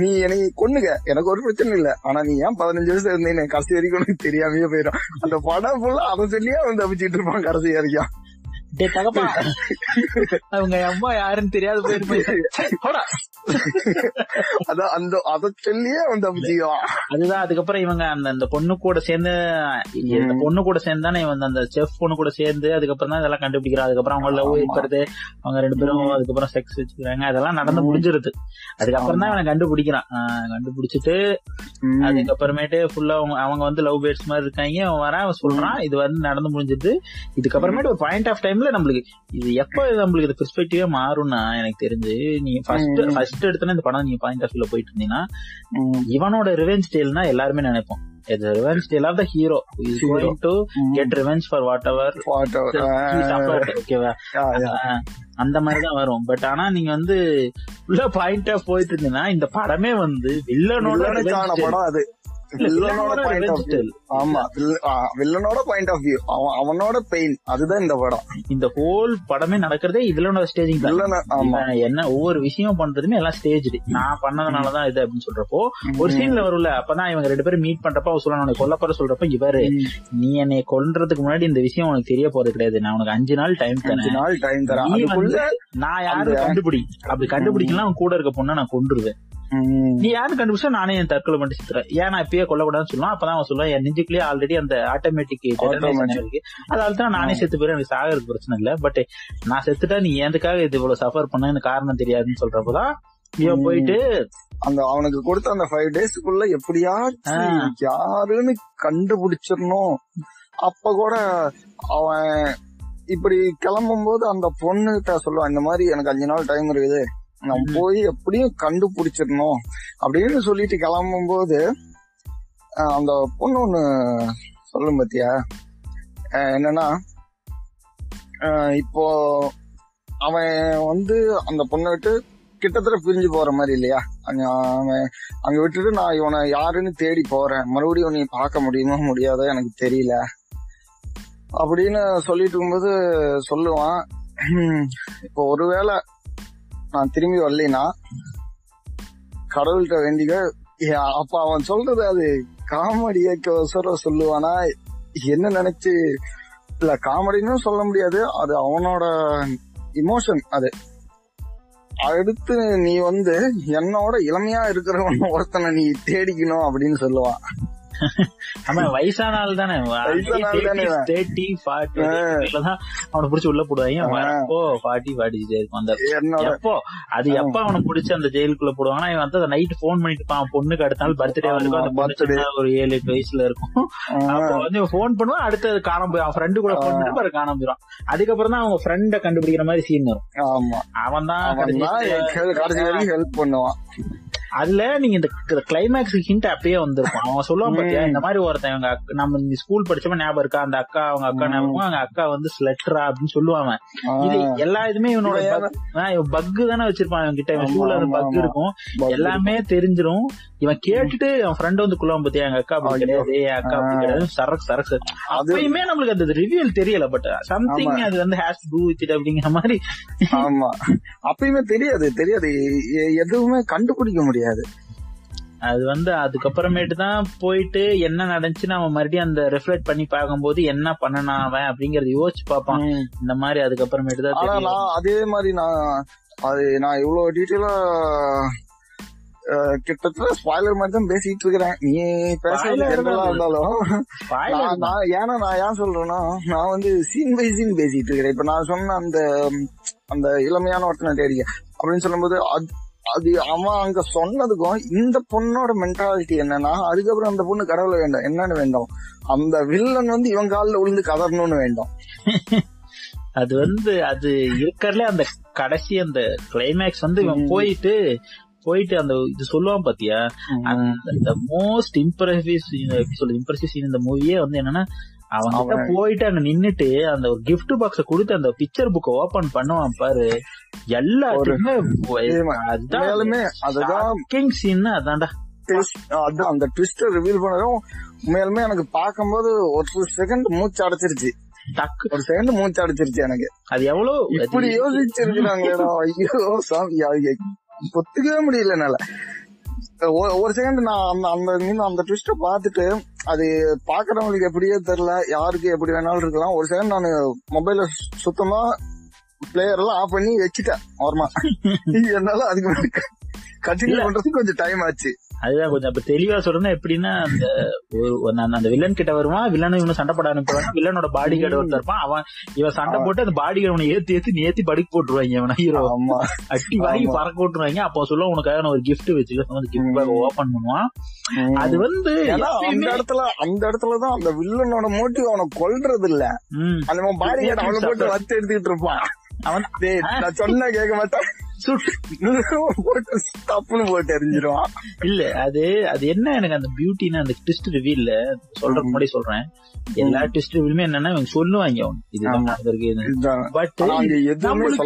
நீ என்னை கொன்னுக எனக்கு ஒரு பிரச்சனை இல்ல. ஆனா நீ ஏன் பதினஞ்சு வருஷம் இருந்தீங்க கடைசி வரைக்கும் உனக்கு தெரியாமயே போயிடும். அந்த படம் ஃபுல்லா அதை சொல்லியே அவன் தப்பிச்சிட்டு இருப்பான் கடைசி வரைக்கும். தகப்பா. அவங்க அம்மா யாருன்னு தெரியாது அதான் அந்த அதை சொல்லியே தப்பிச்சுக்குவான் அதுதான் அதுக்கப்புறம் இவங்க அந்த அந்த பொண்ணு கூட சேர்ந்து இந்த பொண்ணு கூட சேர்ந்து தானே இவன் அந்த செஃப் பொண்ணு கூட சேர்ந்து அதுக்கப்புறம் தான் இதெல்லாம் கண்டுபிடிக்கிறான். அதுக்கப்புறம் அவங்க லவ். இருக்கிறது அவங்க ரெண்டு பேரும் அதுக்கப்புறம் செக்ஸ் வச்சுக்கிறாங்க. அதெல்லாம் நடந்து. முடிஞ்சிருது. அதுக்கப்புறம் தான் அவனை கண்டுபிடிக்கிறான். கண்டுபிடிச்சிட்டு. அதுக்கப்புறமேட்டு ஃபுல்லா அவங்க அவங்க வந்து லவ் பேர்ட்ஸ் மாதிரி இருக்காங்க. அவன் வரான் சொல்றான் இது வந்து நடந்து முடிஞ்சிருது. இதுக்கப்புறமேட்டு ஒரு பாயிண்ட் ஆஃப் டைம்ல நம்மளுக்கு இது எப்ப நம்மளுக்கு இது பெர்ஸ்பெக்டிவே மாறும்னா எனக்கு தெரிஞ்சு நீ ஃபர்ஸ்ட். ஃபர்ஸ்ட் எடுத்தோன்னே இந்த படம் நீங்க பாயிண்ட் ஆஃப் வியூல போயிட்டு இருந்தீங்கன்னா. இவனோட ரிவெஞ்ச் டேல்னா எல்லாருமே நினைப்போம் revenge tale of the hero is Hero. To get revenge for whatever Whatever. ஓகேவா. அந்த மாதிரி தான் வரும் பட் ஆனா நீங்க வந்து உள்ள பாயிண்ட் போயிட்டு இருந்தீங்கன்னா இந்த படமே வந்து வில்லனோட revenge tale. படம் அது வில்லனோட வில்லனோட point of revenge view tale. ஆமா வில்- ஆ, வில்லனோட பாயிண்ட் ஆஃப் வியூ அவனோட பெயின் அதுதான் இந்த படம். இந்த ஹோல் படமே நடக்கிறதே வில்லனோட ஸ்டேஜிங் என்ன ஒவ்வொரு விஷயம் பண்றதுமே எல்லாம் ஸ்டேஜ் நான் பண்ணதுனாலதான் இது அப்படின்னு சொல்றப்போ ஒரு சீன்ல வரும்ல அப்பதான் இவங்க ரெண்டு பேரும் மீட் பண்றப்ப அவர் சொல்ல உனக்கு கொல்லப்பட சொல்றப்ப இவரு நீ என்னை கொல்றதுக்கு முன்னாடி இந்த விஷயம் உனக்கு தெரிய போறது கிடையாது. நான் உனக்கு அஞ்சு நாள் டைம் அஞ்சு நாள் டைம் தரேன். நான் யாரும் அந்த- கண்டுபிடி அப்படி கண்டுபிடிக்கலாம் அவன் கூட இருக்க பொண்ணை நான் கொண்டுருவேன் நீ யாரும் கண்டுபிடிச்சா நானே என் தற்கொலை பண்ணி சுத்துறேன். ஏன் நான் இப்பயே கொல்லக்கூடாதுன்னு சொல்லுவான்? அப்பதான் அவன் சொல்லுவான் என் நெஞ்சுக்குள்ளேயே ஆல்ரெடி அந்த ஆட்டோமேட்டிக். இருக்கு. தான் நானே செத்து போயிரு எனக்கு சாகிறதுக்கு பிரச்சனை இல்ல. பட் நான் செத்துட்டா நீ எதுக்காக இது இவ்வளவு சஃபர் பண்ண? காரணம் தெரியாதுன்னு சொல்றப்பதான் இவன் போயிட்டு அந்த அவனுக்கு கொடுத்த அந்த ஃபைவ் டேஸ்க்குள்ள எப்படியாச்சும். யாருன்னு கண்டுபிடிச்சிடணும். அப்ப கூட அவன் இப்படி கிளம்பும் போது அந்த பொண்ணுகிட்ட சொல்லுவான் இந்த மாதிரி எனக்கு அஞ்சு நாள் டைம் இருக்குது. நான் ம். போய் எப்படியும் கண்டுபிடிச்சிடணும் அப்படின்னு சொல்லிட்டு கிளம்பும் போது அந்த பொண்ணு ஒண்ணு சொல்லும் பாத்தியா? என்னன்னா இப்போ அவன் வந்து அந்த பொண்ணை விட்டு கிட்டத்தட்ட பிரிஞ்சு போற மாதிரி இல்லையா? அங்க அவன் அங்க விட்டுட்டு நான் இவனை யாருன்னு தேடி போறேன். மறுபடியும் நீ பார்க்க முடியுமா முடியாதோ எனக்கு தெரியல. அப்படின்னு சொல்லிட்டு இருக்கும்போது சொல்லுவான் "ஹம், இப்போ ஒருவேளை நான் திரும்பி வரலைன்னா கடவுள்கிட்ட வேண்டிக்க அப்ப அவன் சொல்றது அது காமெடியோசர சொல்லுவானா என்ன நினைச்சு இல்ல காமெடின்னு சொல்ல முடியாது அது அவனோட இமோஷன் அது. அடுத்து நீ வந்து என்னோட இளமையா இருக்கிறவன் ஒருத்தனை நீ தேடிக்கணும் அப்படின்னு சொல்லுவான். ஆமா வயசான ஆள் தானே. தேர்ட்டி ஃபார்ட்டி அவனை புடிச்சு உள்ள போடுவாங்க. வரப்போ ஃபார்ட்டி ஃபார்ட்டி இருக்கும் அந்த என்னோட எப்போ? அது எப்ப அவனை புடிச்சு அந்த ஜெயிலுக்குள்ள போடுவாங்கன்னா இவன் வந்து நைட் போன் பண்ணிட்டு பொண்ணுக்கு அடுத்த நாள் பர்த்டே ஒரு ஏழு எட்டு வயசுல இருக்கும். அப்போ வந்து போன் பண்ணுவான். அடுத்தது காணாம போய் அவன் ஃப்ரெண்டு கூட போன் பண்ணி பாரு காணாம போயிடும். அதுக்கப்புறம் தான் அவங்க ஃப்ரெண்ட கண்டுபிடிக்கிற மாதிரி சீன் வரும். ஆமா. அவன் தான் அவன் தான் கடைசி வரைக்கும் ஹெல்ப் பண்ணுவான். அதுல நீங்க இந்த கிளைமேக்ஸ் ஹிண்ட் அப்பயே வந்திருக்கும் அவன் சொல்லுவான் பாத்தியா. இந்த மாதிரி ஒருத்தன் இவங்க நம்ம இந்த ஸ்கூல் படிச்சப்ப ஞாபகம் இருக்கா அந்த அக்கா அவங்க அக்கா. ஞாபகம் அவங்க அக்கா வந்து ஸ்லெட்டரா அப்படின்னு சொல்லுவான் அவன். இது எல்லா இதுமே இவனோட இவன் பக்கு தானே வச்சிருப்பான் இவன் கிட்ட இவன் ஆமா, பக். இருக்கும் எல்லாமே தெரிஞ்சிரும் இவன் கேட்டுட்டு அவன் ஃப்ரெண்ட் வந்து குள்ளாம பத்தியா எங்க அக்கா அப்படி. கிடையாது என் அக்கா அப்படி. கிடையாது சரக்கு. அது அப்பயுமே நம்மளுக்கு அந்த ரிவியல் தெரியல பட் சம்திங். அது வந்து ஹேஸ் டூ வித் இட் அப்படிங்கிற மாதிரி ஆமா அப்பயுமே தெரியாது தெரியாது எதுவுமே கண்டுபிடிக்க முடியாது அது வந்து அதுக்கப்புறமேட்டு தான் போயிட்டு என்ன நடந்துச்சுன்னு அவன் மறுபடியும் அந்த ரெஃப்ளெக்ட் பண்ணி பார்க்கும்போது என்ன பண்ணனா அவன் அப்படிங்கறத யோசிச்சு பார்ப்பான். இந்த மாதிரி அதுக்கப்புறமேட்டு தான் ஆனா நான் அதே மாதிரி நான் அது நான் இவ்வளவு டீட்டெயிலா கிட்டத்தட்ட ஸ்பாய்லர் மாதிரி தான் பேசிட்டு இருக்கிறேன். நீ பேசுறது. இருந்தாலும். நான் ஏன்னா நான் ஏன் சொல்றேன்னா நான் வந்து சீன் பை சீன் பேசிட்டு இருக்கிறேன். இப்ப நான் சொன்ன அந்த அந்த இளமையான ஒருத்தனை தேடிக்க அப்படின்னு சொல்லும்போது அது அது அவன் அங்க சொன்னதுக்கும் இந்த பொண்ணோட மென்டாலிட்டி என்னன்னா அதுக்கப்புறம் அந்த பொண்ணு கடவுளை வேண்டாம். என்னன்னு வேண்டும். அந்த வில்லன் வந்து இவன் காலில் விழுந்து கதறணும்னு வேண்டும். அது வந்து அது இருக்கறதுல அந்த கடைசி அந்த கிளைமேக்ஸ் வந்து இவன். போயிட்டு போயிட்டு அந்த இது சொல்லுவான் பாத்தியா? அந்த மோஸ்ட் இம்ப்ரெசிவ் இம்ப்ரெசிவ் சீன் இந்த மூவியே வந்து என்னன்னா அவன் கிட்ட அவன் போயிட்டு அங்க நின்னுட்டு அந்த ஒரு கிஃப்ட் பாக்ஸ கொடுத்து அந்த பிக்சர் புக்க ஓபன் பண்ணுவான் பாரு. எல்லாத்துக்குமே. அதுதான் கிங் சீன் அதான்டா. twist. அது அந்த ட்விஸ்ட ரிவீல் பண்ணதும் உண்மையாலுமே எனக்கு பார்க்கும்போது ஒரு செகண்ட் மூச்சு அடைச்சிருச்சு. டக்கு. ஒரு செகண்ட் மூச்சு அடைச்சிருச்சு எனக்கு. அது எவ்வளவு இப்படி யோசிச்சிருக்கிறாங்களேடா. ஐயோ சாமி ஒத்துக்கவே முடியல என்னால. ஒரு செகண்ட் நான் அந்த அந்த அந்த ட்விஸ்ட பார்த்துட்டு அது பாக்குறவங்களுக்கு எப்படியோ தெரியல யாருக்கு எப்படி வேணாலும் இருக்கலாம். ஒரு செகண்ட் நான் மொபைல சுத்தமா பிளேயர் எல்லாம் ஆஃப் பண்ணி வச்சுட்டேன் ஓரமா. என்னால அதுக்கு கண்டினியூ பண்றதுக்கு கொஞ்சம் டைம் ஆச்சு. அதுதான் கொஞ்சம் அப்ப தெளிவா சொல்றேன்னா எப்படின்னா அந்த ஒரு- அந்த வில்லன் கிட்ட வருவான் வில்லனும் இவனும் சண்டை போட அனுப்புவாங்க வில்லனோட பாடி கார்டு ஒருத்தர் இருப்பான். அவன் இவன் சண்டை போட்டு அந்த பாடி கார்டு ஏத்தி ஏத்தி நேத்தி படுக்க போட்டுருவாங்க அவன ஹீரோ அட்டி வாங்கி. பறக்க விட்டுருவாங்க. அப்போ சொல்ல உனக்காக நான் ஒரு gift வச்சுக்க வந்து கிஃப்ட் பேக் ஓபன் பண்ணுவான். அது வந்து அந்த இடத்துல அந்த இடத்துலதான் அந்த வில்லனோட மோட்டிவ் அவனை கொல்றது இல்ல. அந்த பாடி அவனை போட்டு வத்து எடுத்துக்கிட்டு இருப்பான். அவன் நான் சொன்ன கேட்க மாட்டேன். போட்டு தப்புன்னு போட்டு எரிஞ்சிருவான் இல்ல அது அது என்ன எனக்கு அந்த பியூட்டின்னு அந்த ட்விஸ்ட் ரிவீல்ல சொல்றதுக்கு முன்னாடி சொல்றேன். எல்லா ட்விஸ்ட் ரிவீலுமே என்னன்னா இவங்க சொல்லுவாங்க இதுதான். இதுதான். பட் நம்மளுக்கு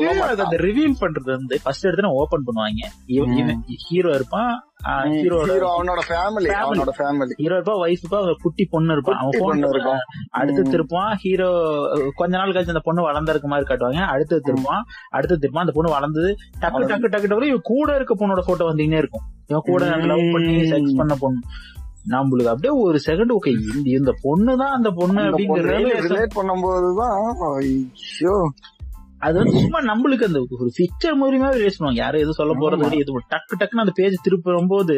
அந்த ரிவீல் பண்றது வந்து ஃபர்ஸ்ட் எடுத்து ஓபன் பண்ணுவாங்க. ஹீரோ இருப்பான் ஹீரோ அவனோட ஃபேமிலி Family. அவனோட ஃபேமிலி ஹீரோ இருப்பான் வைஃப் குட்டி பொண்ணு இருப்பான் அவன் பொண்ணு இருக்கும். அடுத்து. திருப்பான் ஹீரோ கொஞ்ச நாள் கழிச்சு அந்த பொண்ணு வளர்ந்திருக்க மாதிரி காட்டுவாங்க. அடுத்து திருப்பான் அடுத்து திருப்பான் அந்த பொண்ணு வளர்ந்தது. டக்கு டக்கு டக்கு டக்கு இவன் கூட இருக்க பொண்ணோட போட்டோ வந்துகினே இருக்கும். இவன் கூட லவ் பண்ணி. செக்ஸ் பண்ண பொண்ணு. நம்மளுக்கு அப்படியே ஒரு செகண்ட் ஓகே இந்த இந்த பொண்ணு தான் அந்த பொண்ணு அப்படிங்கிற ரிலேட் பண்ணும்போதுதான் ஐயோ அது வந்து சும்மா நம்மளுக்கு அந்த ஒரு பிக்சர் மூலியமா ரிலேஸ் பண்ணுவாங்க. யாரும் எதுவும் சொல்ல போறது. இது டக்கு டக்குன்னு அந்த பேஜ் திருப்பும் போது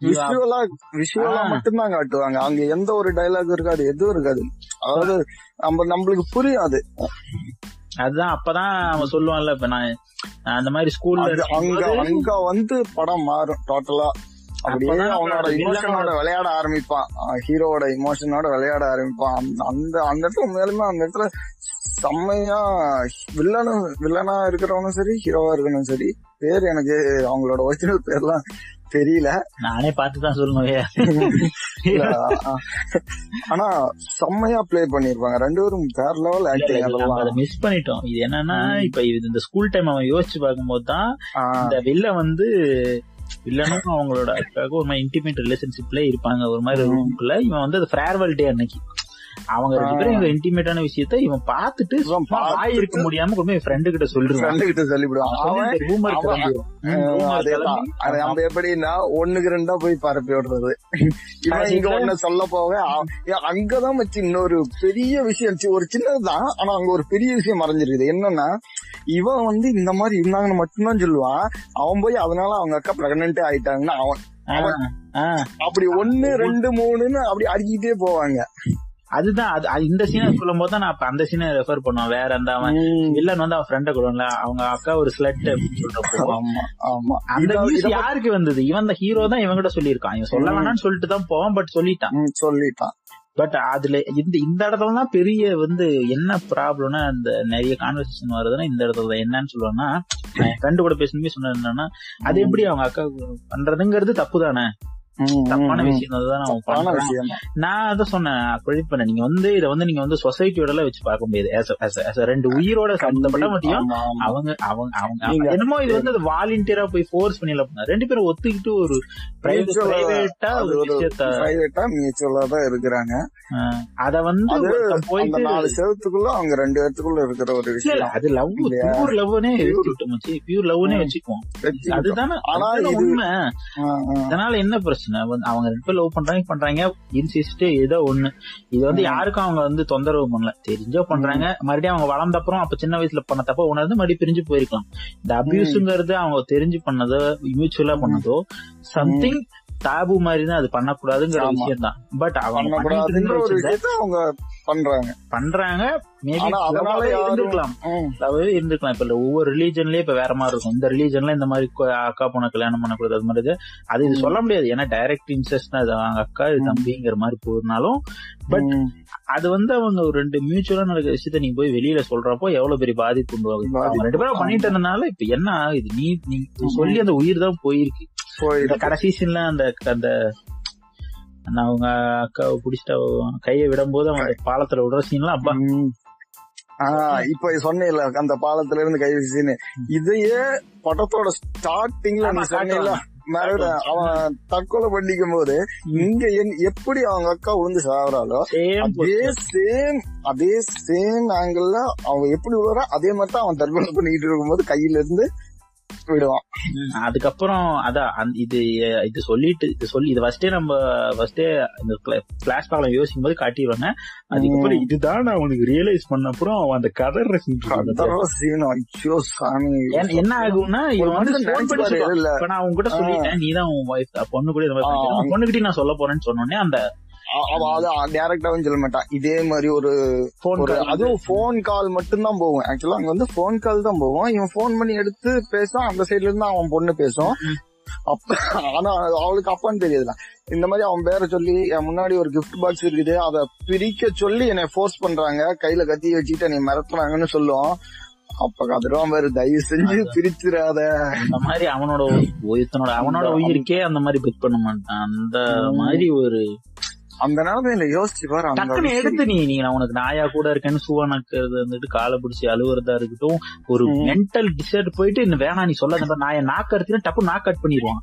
விஷுவலா விஷுவலா. மட்டும்தான் காட்டுவாங்க. அங்க எந்த ஒரு டைலாக் இருக்காது எதுவும் இருக்காது. அதாவது நம்ம நம்மளுக்கு புரியாது. அதுதான் அப்பதான் அவன் சொல்லுவான்ல இப்ப நான் அந்த மாதிரி ஸ்கூல்ல அங்க அங்க வந்து படம் மாறும் டோட்டலா அப்படியே அவனோட இமோஷனோட விளையாட ஆரம்பிப்பான். ஹீரோவோட இமோஷனோட விளையாட ஆரம்பிப்பான். அந்த- அந்த இடத்துல மேலுமே அந்த இடத்துல செம்மையா வில்லனும் வில்லனா இருக்கிறவனும் சரி ஹீரோவா இருக்கணும் சரி. பேர் எனக்கு அவங்களோட ஒரிஜினல் பேர்லாம் தெரியல. நானே பார்த்துதான் சொல்லணும். ஆனா செம்மையா ப்ளே பண்ணிருப்பாங்க ரெண்டு பேரும் வேற லெவல் ஆக்டிங் அதை மிஸ் பண்ணிட்டோம். இது என்னன்னா இப்ப இது இந்த ஸ்கூல் டைம் அவன் யோசிச்சு பார்க்கும்போது தான் இந்த வில்ல வந்து இல்லைன்னா அவங்களோட அக்காவுக்கும் ஒரு மாதிரி இன்டிமேட் ரிலேஷன்ஷிப்ல இருப்பாங்க. ஒரு மாதிரி ரூம்குள்ள இவன் வந்து அது ஃபேர்வெல் டே அன்னைக்கு. அவங்க ரெண்டு. பேரும் இவங்க இன்டிமேட்டான விஷயத்த இவன் பார்த்துட்டு சும்மா வாய் இருக்க முடியாம கொண்டு போய் ஃப்ரெண்டு கிட்ட சொல்லிருவான் friend கிட்ட சொல்லிவிடுவான். அவன் ரூமர் கிளம்பிடும் நம்ம எப்படின்னா ஒண்ணுக்கு ரெண்டா போய் பரப்பி விடுறது. இவன் இங்க ஒண்ணு சொல்ல போக அங்கதான் வச்சு இன்னொரு பெரிய விஷயம். ஒரு சின்னதுதான் ஆனா அங்க ஒரு பெரிய விஷயம் மறைஞ்சிருக்குது. என்னன்னா இவன் வந்து இந்த மாதிரி இருந்தாங்கன்னு மட்டும்தான் சொல்லுவான். அவன் போய் அதனால அவங்க அக்கா பிரெக்னென்டே ஆயிட்டாங்கன்னா அவன் அப்படி ஒண்ணு ரெண்டு மூணுன்னு அப்படி அடிக்கிட்டே போவாங்க. அதுதான் அது இந்த சீனை சொல்லும் போது தான் நான் அந்த சீனை ரெஃபர் பண்ணுவேன். வேற அந்த அவன் வில்லன் வந்து அவன் ஃப்ரெண்ட கொடுவான்ல அவங்க அக்கா ஒரு ஸ்லட் அப்படின்னு சொல்றப்போ அந்த யாருக்கு வந்தது? இவன் அந்த ஹீரோ தான் இவன் கிட்ட சொல்லியிருக்கான். இவன் சொல்ல. வேணாம்னு சொல்லிட்டு தான் போவான் பட் சொல்லிட்டான். சொல்லிட்டான். பட் அதுல இந்த இந்த இடத்துல தான் பெரிய வந்து என்ன ப்ராப்ளம்னா அந்த நிறைய கான்வர்சேஷன் வருதுன்னா இந்த இடத்துல என்னன்னு சொல்லுவேன்னா என் ஃப்ரெண்டு கூட பேசணுமே சொன்னது என்னன்னா அது எப்படி அவங்க அக்கா பண்றதுங்கிறது தப்பு தானே தப்பான. விஷயம் தான் அவன் தப்பான பண்றான் விஷயம் தான். நான் அதை சொன்னேன் க்ரெடிட் பண்ண நீங்க வந்து இதை வந்து நீங்க வந்து சொசைட்டியோட எல்லாம் வச்சு பார்க்க முடியாது ரெண்டு உயிரோட சம்பந்தப்பட்ட ஆமா. அவங்க அவங்க அவங்க என்னமோ இது வந்து வாலண்டியரா போய் ஃபோர்ஸ் பண்ணல பண்ண ரெண்டு பேரும் ஒத்துக்கிட்டு ஒரு பிரைவேட்டா ஒரு விஷயத்த mutual-ஆ தான் இருக்கிறாங்க அத வந்து போயிட்டு நாலு செவத்துக்குள்ள அவங்க ரெண்டு இடத்துக்குள்ள இருக்கிற ஒரு விஷயம் அது லவ்? பியூர் லவ்னே மச்சி பியூர் லவ்னே. வச்சுக்குவோம். அதுதானே ஆனா அதுதானே உண்மை. அதனால என்ன பிரச்சனை வந்து அவங்க ரெண்டு பேர் லவ் பண்றாங்க பண்றாங்க. இன்சிஸ்ட் ஏதோ ஒண்ணு. இது வந்து. யாருக்கும் அவங்க வந்து தொந்தரவு பண்ணல. தெரிஞ்சோ பண்றாங்க. மறுபடியும் அவங்க வளர்ந்த அப்புறம் அப்ப சின்ன வயசுல பண்ண தப்ப உணர்ந்து மறுபடியும் பிரிஞ்சு போயிருக்கலாம். இந்த அபியூஸ்ங்கிறது அவங்க தெரிஞ்சு பண்ணதோ மியூச்சுவலா பண்ணதோ சம்திங் டாபு மாதிரி தான் அது பண்ணக்கூடாதுங்கிற. விஷயம் தான் பட் அவங்க அவங்க பண்றாங்க. பண்றாங்க. மேபி இருந்திருக்கலாம். அதாவது இப்ப ஒவ்வொரு ரிலீஜன்லயே இப்ப வேற மாதிரி இருக்கும். இந்த ரிலீஜன்ல இந்த மாதிரி அக்கா பொண்ணை கல்யாணம் பண்ணக்கூடாது அது மாதிரி. அது இது சொல்ல முடியாது. ஏன்னா டைரக்ட் இன்செஸ்ட் அது அவங்க அக்கா இது. தம்பிங்கிற மாதிரி போயிருந்தாலும். பட் அது வந்து அவங்க ஒரு ரெண்டு மியூச்சுவலா நடக்கிற விஷயத்த நீங்க போய் வெளியில சொல்றப்போ எவ்வளவு பெரிய பாதிப்பு அவங்க ரெண்டு பேரும் பண்ணிட்டு இருந்தனால இப்ப என்ன ஆகுது? நீ நீ சொல்லி அந்த உயிர் தான் போயிருக்கு. இந்த. கடைசி சீன்ல அந்த அந்த அவங்க அக்காவை பிடிச்சிட்டு கையை விடும்போது அவங்க பாலத்துல விடுற சீன்லாம் அப்பா. ம். ஆ, இப்ப சொன்னீல அந்த பாலத்துல இருந்து கை வீசின்னு இதையே படத்தோட ஸ்டார்டிங்ல நீ மறுபடியும் அவன் தற்கொலை பண்ணிக்கும் போது இங்க எப்படி அவங்க அக்கா விழுந்து சாகுறாளோ அதே சேம் அதே சேம் ஆங்கிள் அவன் எப்படி விழுறா அதே மாதிரி தான் அவன் தற்கொலை பண்ணிட்டு இருக்கும்போது கையில இருந்து விடுவான் ம், அதுக்கப்புறம் அதான் இது இது சொல்லிட்டு இது சொல்லி இது ஃபர்ஸ்டே நம்ம ஃபர்ஸ்டே இந்த கிளாஸ் பாலம் யோசிக்கும் போது காட்டிடுவாங்க. அதுக்கப்புறம் இதுதான் நான் உனக்கு ரியலைஸ் பண்ண அப்புறம் அவன் அந்த கதர் என்ன ஆகும்னா இவன் வந்து பண்ணி நான் உங்ககிட்ட சொல்லிட்டேன் நீ தான் உன் ஒய்ஃப் பொண்ணு கூட பொண்ணுகிட்டயும் நான் சொல்ல போறேன்னு சொன்னோடனே அந்த அ- அவன் அது டைரக்டாவும் சொல்ல மாட்டான் இதே மாதிரி ஒரு ஒரு அதுவும் போன் கால் மட்டும் தான் போகும் ஆக்சுவலா அங்க வந்து போன் கால் தான் போகும். இவன் போன் பண்ணி எடுத்து பேசும் அந்த சைடுல இருந்து அவன் பொண்ணு பேசும். அப்ப ஆனா அவளுக்கு அப்பான்னு தெரியுதுல இந்த மாதிரி அவன் பேரை சொல்லி என் முன்னாடி ஒரு gift பாக்ஸ் இருக்குது. அதை பிரிக்க சொல்லி என்னை ஃபோர்ஸ் பண்றாங்க. கையில கத்தி வச்சுக்கிட்டு என்னை மிரட்டுறாங்கன்னு சொல்லுவோம் அப்ப கதருவான் பாரு தயவு செஞ்சு பிரிச்சிடாத. அந்த மாதிரி அவனோட ஒருத்தனோட அவனோட உயிருக்கே அந்த மாதிரி பிக் பண்ண மாட்டான். அந்த மாதிரி ஒரு அந்த நிலைமையில யோசிச்சு பாரு விஷயம். எடுத்து நீ நீ உனக்கு நாயா கூட இருக்கேன்னு சூவனக்கிறது வந்துட்டு காலை பிடிச்சி அழுவுறதா இருக்கட்டும் ஒரு. மென்டல் டிசர்ட் போயிட்டு இன்னும் வேணாம் நீ சொல்லாத பாரு, நாயை நாக்கு அறுத்தினா டப்பு நாக்கு கட் பண்ணிடுவான்.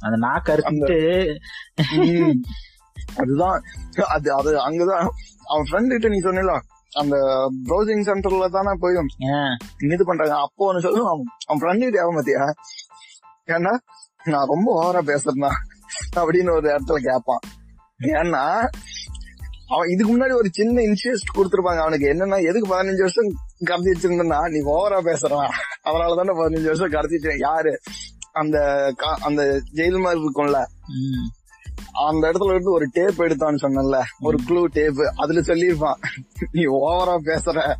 அந்த நாக்கு அறுத்துட்டு. அதுதான். அது அது அங்கதான். அவன் ஃப்ரெண்ட் கிட்ட நீ சொன்னல அந்த ப்ரௌசிங் சென்டர்ல தானே போய் ஏன், இது பண்றாங்க. அப்போ ஒன்னு சொல்லுவான் அவன் ஃப்ரெண்ட் கிட்ட அவன் மத்தியா ஏன்னா நான் ரொம்ப ஓவரா பேசுறேன்னா அப்படின்னு ஒரு இடத்துல கேட்பான் ஏன்னா அவன் இதுக்கு முன்னாடி ஒரு சின்ன இன்சியஸ்ட் கொடுத்துருப்பாங்க அவனுக்கு. என்னன்னா எதுக்கு பதினஞ்சு வருஷம் கடத்தி வச்சிருந்தா நீ ஓவரா பேசுறான் அதனால தானே பதினஞ்சு வருஷம் கடத்திட்டு யாரு? அந்த அந்த ஜெயில் மாதிரி இருக்கும்ல. அந்த இடத்துல இருந்து ஒரு டேப் எடுத்தான்னு சொன்னேன்ல. ஒரு க்ளூ டேப் அதுல சொல்லியிருப்பான். நீ ஓவரா பேசுற.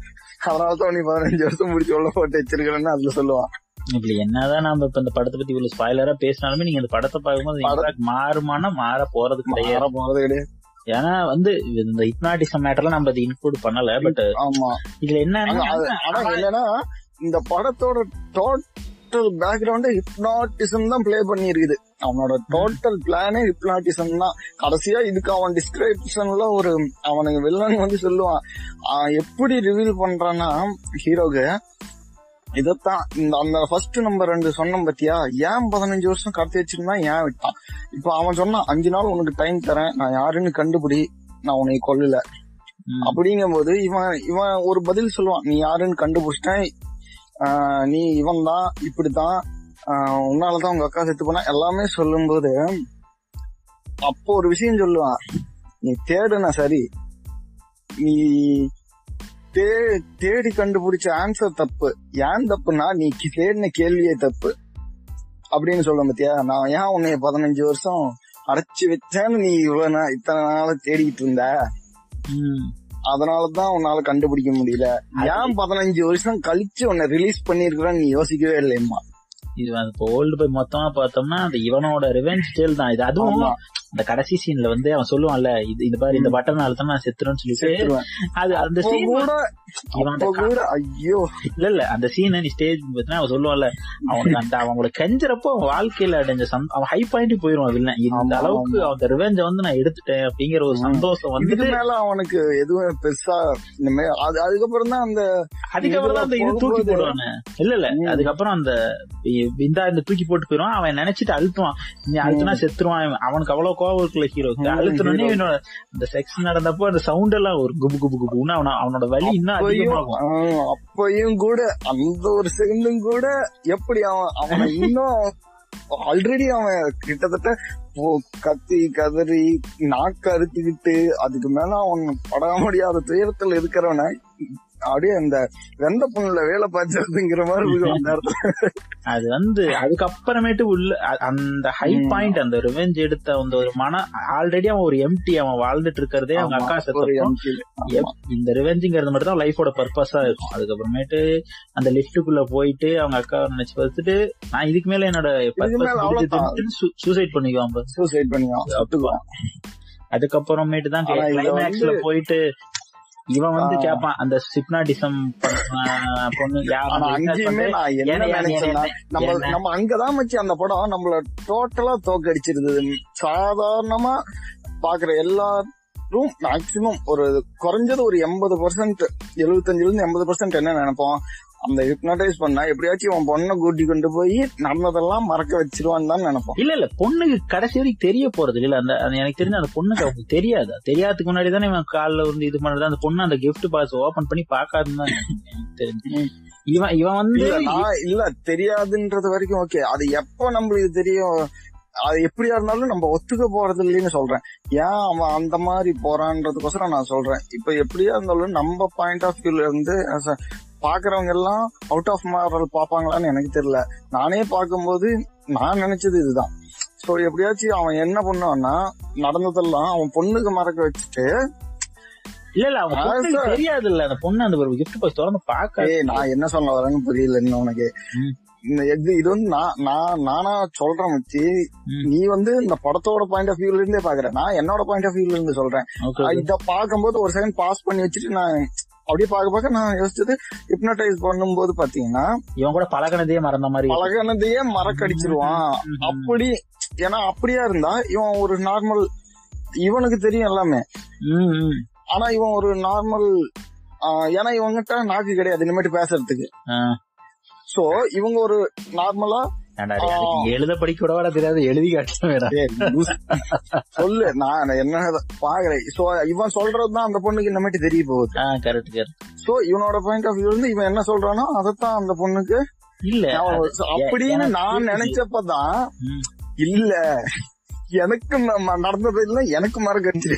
அதனாலதான் நீ பதினஞ்சு வருஷம் முடிச்சு உள்ள போட்டு வச்சிருக்கிறேன்னு அதுல சொல்லுவான். இப்படி என்னதான் நாம இப்ப இந்த படத்தை பத்தி இவ்வளவு ஸ்பாய்லரா பேசினாலுமே நீங்க இந்த படத்தை பார்க்கும்போது மாறுமானா மாற போறது கிடையாது. போறது கிடையாது. ஏன்னா வந்து இந்த ஹிப்னாட்டிசம் மேட்டர்லாம் நம்ம அதை இன்க்ளூட் பண்ணல பட் ஆமா. இதுல என்ன இந்த படத்தோட டோட்டல் பேக்ரவுண்ட் ஹிப்னாட்டிசம் தான் ப்ளே பண்ணி இருக்குது அவனோட டோட்டல் பிளானே ஹிப்னாட்டிசம் தான். கடைசியா இதுக்கு அவன் டிஸ்கிரிப்ஷன்ல ஒரு அவனுக்கு வில்லன் வந்து சொல்லுவான். எப்படி ரிவீல் பண்றான்னா ஹீரோக்கு இதத்தான் இந்த அந்த ஃபர்ஸ்ட் நம்பர் ரெண்டு சொன்னோம் பத்தியா? ஏன் பதினஞ்சு வருஷம் கடத்தி வச்சிருந்தா ஏன் விட்டான்? இப்ப அவன் சொன்னான் அஞ்சு நாள் உனக்கு டைம் தரேன் நான் யாருன்னு கண்டுபிடி நான் உன்னை கொல்லல. அப்படிங்கும் போது இவன் இவன் ஒரு பதில் சொல்லுவான் நீ யாருன்னு கண்டுபிடிச்சிட்டேன் நீ இவன் தான் இப்படித்தான் உன்னாலதான் உங்க அக்கா செத்து போனா. எல்லாமே சொல்லும்போது அப்போ ஒரு விஷயம் சொல்லுவான் நீ தேடுன சரி நீ தே- தேடி கண்டுபிடிச்ச ஆன்சர் தப்பு. ஏன் தப்புனா நீ தேடின கேள்வியே தப்பு. அப்படின்னு சொல்ல பத்தியா? நான் ஏன் உன்னைய பதினஞ்சு வருஷம் அடைச்சு வச்சேன்னு நீ இவ்வளவு நாள் இத்தனை நாள் தேடிட்டு இருந்த? ம். அதனாலதான் உன்னால கண்டுபிடிக்க முடியல. ஏன் பதினஞ்சு வருஷம் கழிச்சு உன்னை ரிலீஸ் பண்ணிருக்கிறேன்னு நீ யோசிக்கவே இல்லையம்மா? இது வந்து இப்போ ஓல்டு போய் மொத்தமா பார்த்தோம்னா அந்த இவனோட ரிவெஞ்ச் டேல் தான். இது அதுவும். அந்த கடைசி சீன்ல வந்து அவன் சொல்லுவான்ல இது இந்த மாதிரி இந்த பட்டன் அழுத்தம் நான் செத்துறேன்னு சொல்லிட்டு. அது அந்த சீன் ஐயோ. இல்ல இல்ல அந்த சீன் நீ ஸ்டேஜ் பத்தினா அவன் சொல்லுவான்ல அவனுக்கு அந்த அவங்கள கெஞ்சறப்போ அவன் வாழ்க்கையில அடைஞ்ச அவன் ஹை பாயிண்ட் போயிருவான் வில்லன் இந்த அளவுக்கு அந்த ரிவெஞ்ச வந்து நான் எடுத்துட்டேன் அப்படிங்கிற ஒரு சந்தோஷம் வந்துட்டு மேல அவனுக்கு எதுவும் பெருசா இந்த மாதிரி அது அதுக்கப்புறம் தான் அந்த அதுக்கப்புறம் தான் அந்த இது தூக்கி போடுவானே. இல்ல இல்ல. அதுக்கப்புறம் அந்த இந்த தூக்கி போட்டு போயிடுவான் அவன் நினைச்சிட்டு அழுத்துவான். நீ அழுத்துனா செத்துருவான். அவனுக்கு அவ்வளவு கோவம் இருக்குல்ல ஹீரோக்கு. இவனோட அந்த செக்ஸ் நடந்தப்போ அந்த சவுண்ட் எல்லாம் ஒரு குபு குபு குபுன்னு அவன அவனோட வலி இன்னும் அப்பயும் அதிகமாகும் அப்பயும் கூட அந்த ஒரு செகண்டும் கூட எப்படி அவன் அவனை இன்னும் ஆல்ரெடி அவன் கிட்டத்தட்ட கத்தி கதறி நாக்கு அறுத்துக்கிட்டு அதுக்கு மேல அவன் பட முடியாத துயரத்துல இருக்கிறவன அப்படியே அந்த வெந்த புண்ணுல வேலை பார்த்துங்கிற மாதிரி இருக்கும் அந்த இடத்துல அது வந்து அதுக்கப்புறமேட்டு உள்ள அந்த ஹை. பாயிண்ட் அந்த ரிவெஞ்ச் எடுத்த அந்த ஒரு மன ஆல்ரெடி அவன் ஒரு எம்டி அவன் வாழ்ந்துட்டு இருக்கிறதே அவங்க அக்கா. எப்- இந்த ரிவெஞ்சுங்கிறது மட்டும் தான் லைஃபோட பர்பஸா இருக்கும் அதுக்கப்புறமேட்டு அந்த லிஃப்ட்டுக்குள்ள போயிட்டு அவங்க அக்கா நினைச்சு பார்த்துட்டு நான் இதுக்கு மேல என்னோட. சூசைட் பண்ணிக்குவான். சூசைட் பண்ணிடுவான் சுட்டுக்குவான் அதுக்கப்புறமேட்டு தான் கிளைமேக்ஸ்ல போயிட்டு இவன் வந்து ஆ. கேட்பான் அந்த சிப்னாடிசம் பொண்ணு அங்கேயுமே நான் என்ன நினைச்சேன்னா நம்ம? நம்ம அங்கதான் வச்சு அந்த படம் நம்மள டோட்டலா தோக்கடிச்சிருந்தது சாதாரணமா பாக்குற எல்லாரும் மேக்சிமம் ஒரு குறைஞ்சது ஒரு எண்பது பர்சன்ட் எழுபத்தஞ்சுல இருந்து எண்பது பர்சன்ட் என்ன நினைப்போம் அந்த ஹிப்னடைஸ் பண்ணா எப்படியாச்சும் அவன் பொண்ணை கூட்டி கொண்டு போய் நடந்ததெல்லாம் மறக்க வச்சிருவான்னு தான் நினைப்போம். இல்ல இல்ல பொண்ணுக்கு கடைசி வரைக்கும் தெரிய போறது இல்ல. அந்த எனக்கு தெரிஞ்ச அந்த பொண்ணுக்கு அவங்களுக்கு தெரியாது. தெரியாததுக்கு முன்னாடி தானே இவன் கால்ல வந்து இது பண்றது. அந்த பொண்ணு அந்த gift பாக்ஸ் ஓபன் பண்ணி பாக்காதுன்னு தான் தெரிஞ்சு. இவன் இவன் வந்து இல்ல தெரியாதுன்றது வரைக்கும் ஓகே அது எப்ப நம்மளுக்கு தெரியும்? அது எப்படியா இருந்தாலும் நம்ம ஒத்துக்க போறது இல்லைன்னு சொல்றேன். ஏன் அவன் அந்த மாதிரி போறான்றதுக்கோசரம் நான் சொல்றேன். இப்ப எப்படியா இருந்தாலும் நம்ம பாயிண்ட் ஆஃப் வியூல இருந்து பாக்குறவங்க எல்லாம் அவுட் ஆஃப் மாரல் பாப்பாங்களான்னு எனக்கு தெரியல நானே பார்க்கும்போது நான் நினைச்சது இதுதான் சோ எப்படியாச்சும் அவன் என்ன பண்ணுவான்னா நடந்ததெல்லாம் அவன் பொண்ணுக்கு மறக்க வச்சுட்டு இல்ல இல்ல அவங்க. தெரியாது இல்ல அந்த பொண்ணு அந்த ஒரு gift பாக்ஸ் திறந்து பாக்காது ஏய் நான் என்ன சொல்ல வரேன்னு புரியல இன்னும் உனக்கு. இந்த இது இது வந்து நான் நான் நானா சொல்றேன் வச்சு. நீ வந்து இந்த படத்தோட பாயிண்ட் ஆஃப் வியூல இருந்தே பாக்குற நான் என்னோட பாயிண்ட் ஆஃப் வியூல இருந்து சொல்றேன். இத பாக்கும்போது ஒரு செகண்ட் பாஸ் பண்ணி வச்சுட்டு நான் அப்படியே பார்க்க பார்க்க நான் யோசிச்சது ஹிப்னடைஸ் பண்ணும்போது பாத்தீங்கன்னா இவன் கூட பழகினதே மறந்த மாதிரி பழகினதையே மறக்கடிச்சிருவான். அப்படி ஏன்னா அப்படியா இருந்தா இவன் ஒரு நார்மல் இவனுக்கு தெரியும் எல்லாமே. ஆனா இவன் ஒரு நார்மல் ஏன்னா இவங்கிட்ட நாக்கு கிடையாது இனிமேட்டு பேசுறதுக்கு. சோ இவங்க ஒரு நார்மலா எழுத படிக்க கூட தெரியாது எழுதி சொல்லு நான் என்ன பாக்குறேன் சோ இவன் சொல்றதுதான் அந்த பொண்ணுக்கு இனிமேட்டு தெரிய போகுது கரெக்ட் கரெக்ட் சோ இவனோட பாயிண்ட் ஆஃப் வியூ இருந்து இவன் என்ன சொல்றானோ அதைத்தான் அந்த பொண்ணுக்கு இல்ல. அப்படின்னு நான். நினைச்சப்பதான். இல்ல எனக்கு நடந்தது இல்ல எனக்கு மறக்கடிச்சு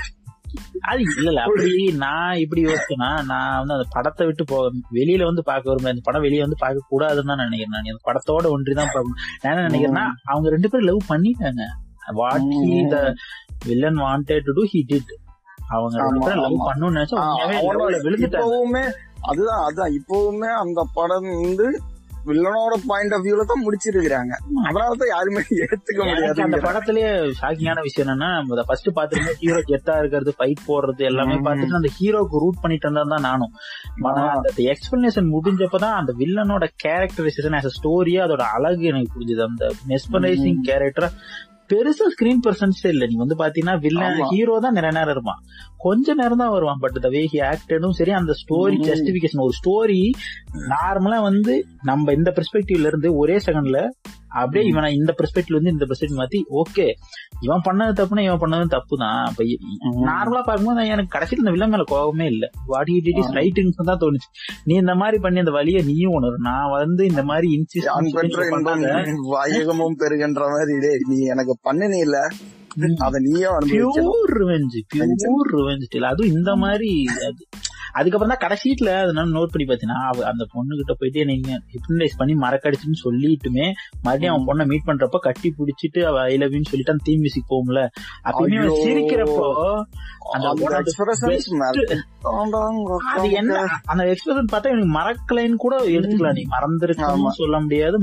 அது இல்ல இல்ல அப்படி நான் இப்படி யோசிச்சேன்னா நான் வந்து அந்த படத்தை விட்டு போக வெளியில வந்து பார்க்க விரும்பல. இந்த படம் வெளியே வந்து பார்க்க கூடாதுன்னு தான் நினைக்கிறேன் நான். அந்த படத்தோட ஒன்றி தான் நான் என்ன நினைக்கிறேன்னா அவங்க ரெண்டு பேரும் லவ் பண்ணிட்டாங்க. What he the villain wanted to do he did அவங்க ரெண்டு பேரும் லவ். பண்ணணும்னு நினைச்சா விழுந்துட்டாங்க. அதுதான் அதான் இப்பவுமே அந்த படம் வந்து வில்லனோட பாயிண்ட் ஆஃப் வியூல தான் முடிச்சிருக்கிறாங்க. அதனாலதான் யாருமே ஏத்துக்க எனக்கு அந்த முடியாது படத்திலேயே ஷாக்கிங்கான விஷயம் என்னன்னா ஃபர்ஸ்ட் பாத்துருந்தேன் ஹீரோ கெத்தா இருக்கிறது ஃபைட் போடுறது எல்லாமே ம். பார்த்துட்டு அந்த ஹீரோக்கு ரூட் பண்ணிட்டு இருந்தா தான் நானும். ஆனா அந்த எக்ஸ்பிளனேஷன் முடிஞ்சப்பதான் அந்த வில்லனோட கேரக்டரைசேஷன் ஆஸ் ஸ்டோரியா அதோட அழகு எனக்கு புரிஞ்சுது. அந்த மெஸ்பரைசிங் கேரக்டர் பெருசா ஸ்கிரீன் பர்சன்ஸே இல்ல நீங்க வந்து பாத்தீங்கன்னா வில்லன். ஹீரோ தான் நிறைய நேரம் இருப்பான் கொஞ்ச நேரம் தான் வருவான் பட் த வே ஹி ஆக்டடும் சரி அந்த ஸ்டோரி. ஜஸ்டிபிகேஷன் ஒரு ஸ்டோரி நார்மலா வந்து நம்ம இந்த பெர்ஸ்பெக்டிவ்ல இருந்து ஒரே செகண்ட்ல அப்படியே இவனை இந்த பெர்ஸ்பெக்டிவ்ல இருந்து இந்த பெர்ஸ்பெக்டிவ் மாத்தி ஓகே இவன் பண்ணது தப்புனா இவன் பண்ணது தப்பு தான் அப்ப நார்மலா பார்க்கும்போது எனக்கு கடைசியில் இந்த வில்லன் மேல கோபமே இல்ல. வாட் இட் இஸ் ரைட்டிங்ஸ் தான் தோணுச்சு. நீ இந்த மாதிரி பண்ணி அந்த வழியை நீயும் உணரு. நான் வந்து இந்த மாதிரி இன்சிஸ்ட் வாயகமும் பெருகின்ற மாதிரி நீ எனக்கு பண்ணுனீ இல்ல அத நீயே அனுபவிக்கணும் பியூர் ரிவெஞ்ச் பியூர் ரிவெஞ்ச் அதுவும் இந்த மாதிரி அது அதுக்கப்புறம் தான் கடைசீட்ல அதனால நோட் பண்ணி பாத்தீங்கன்னா அந்த பொண்ணு கிட்ட போயிட்டு நீங்க ஹிப்னடைஸ் பண்ணி மறக்கடிச்சுன்னு சொல்லிட்டுமே மறுபடியும் அவன் பொண்ணை மீட் பண்றப்ப கட்டி பிடிச்சிட்டு அவ ஐ லவ் சொல்லி சொல்லிட்டு அந்த தீம் மியூசிக் போகும்ல. அப்பயுமே. சிரிக்கிறப்போ அந்த அது என்ன அந்த எக்ஸ்பிரஷன் பார்த்தா எனக்கு மறக்கலைன்னு கூட எடுத்துக்கலாம் நீ. மறந்துருக்கணும் ஆமா. சொல்ல முடியாது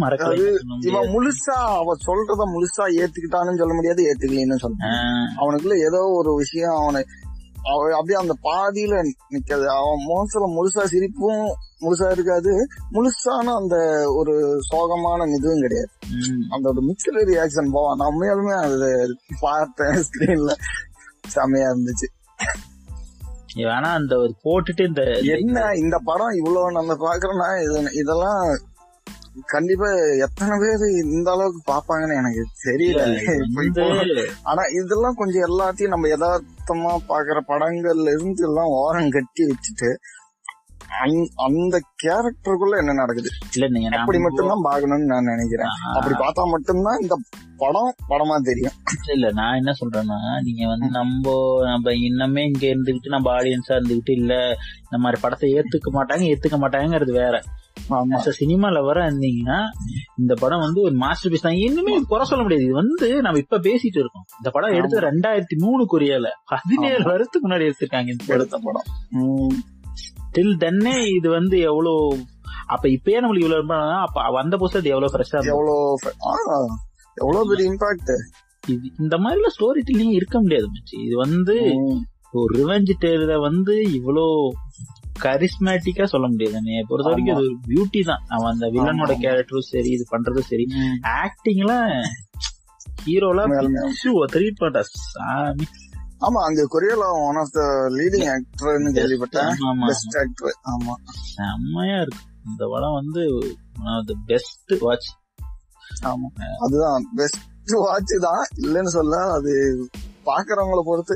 முடியாது. முழுசா அவ சொல்றத முழுசா ஏத்துக்கிட்டான்னு சொல்ல முடியாது ஏத்துக்கலன்னு ஆஹ் அவனுக்குள்ள ஏதோ ஒரு விஷயம் அவனை அவ அப்படியே அந்த பாதியில நிக்காது அவன் முகத்துல முழுசா சிரிப்பும் முழுசா இருக்காது. முழுசான அந்த ஒரு சோகமான இதுவும் கிடையாது. அந்த ஒரு மிக்சடு ரியாக்ஷன் போவான் நான் உண்மையாலுமே அது பார்த்தேன் ஸ்கிரீன்ல செமையா இருந்துச்சு. வேணா அந்த போட்டுட்டு இந்த என்ன இந்த படம் இவ்வளவு நம்ம பாக்குறோம்னா இது- இதெல்லாம் கண்டிப்பா எத்தனை பேர் இந்த அளவுக்கு பாப்பாங்கன்னு எனக்கு தெரியல. ஆனா இதெல்லாம் கொஞ்சம் எல்லாத்தையும் நம்ம யதார்த்தமா பாக்குற படங்கள்ல இருந்து எல்லாம் ஓரம் கட்டி வச்சுட்டு அந்த- கேரக்டருக்குள்ள என்ன நடக்குது? இல்ல நீங்க அப்படி மட்டும்தான் பாக்கணும்னு நான் நினைக்கிறேன். அப்படி பார்த்தா மட்டும்தான் இந்த படம் படமா தெரியும். இல்ல நான் என்ன சொல்றேன்னா நீங்க வந்து நம்ம நம்ம இன்னமே இங்க இருந்துகிட்டு நம்ம ஆடியன்ஸா இருந்துகிட்டு இல்ல இந்த மாதிரி படத்தை ஏத்துக்க மாட்டாங்க ஏத்துக்க மாட்டாங்கிறது வேற. ஆமா. சினிமா லவரா இருந்தீங்கன்னா இந்த படம் வந்து ஒரு மாஸ்டர் பீஸ் தான் இன்னுமே குறை சொல்ல முடியாது. இது வந்து நம்ம இப்ப பேசிட்டு இருக்கோம். இந்த படம் எடுத்து ரெண்டாயிரத்தி மூணு கொரியால. பதினேழு. வருஷத்துக்கு முன்னாடி எடுத்திருக்காங்க இந்த எடுத்த படம். டில் தென்னே இது வந்து எவ்வளவு அப்ப இப்பயே நம்மளுக்கு இவ்வளவு அப்ப வந்த புதுசுல அது எவ்வளவு ஃப்ரெஷ்ஷா எவ்வளவு பெரிய இம்பாக்ட் இது இந்த மாதிரிலாம் ஸ்டோரி டெல்லிங் இருக்க முடியாது மச்சி. இது வந்து ஒரு ரிவெஞ்ச் டேல வந்து இவ்வளோ கரிஸ்மேட்டிக்கா சொல்ல முடியாது. என்னைய பொறுத்த வரைக்கும். அது ஒரு பியூட்டி தான். அவன் அந்த வில்லனோட. கேரக்டரும் சரி இது பண்றதும் சரி. ஆக்டிங்ல ஹீரோலாம். த்ரீட் பண்ண சாமி. ஆமா அங்க கொரியால ஒன் ஆஃப் த லீடிங் ஆக்டர்னு கேள்விப்பட்டேன். பெஸ்ட் ஆக்டர் ஆமா. செம்மையா இருக்கு. இந்த படம் வந்து பெஸ்ட் வாட்ச் ஆமா. அதுதான். பெஸ்ட் வாட்ச் தான் இல்லைன்னு சொல்ல அது பாக்குறவங்கள பொறுத்து.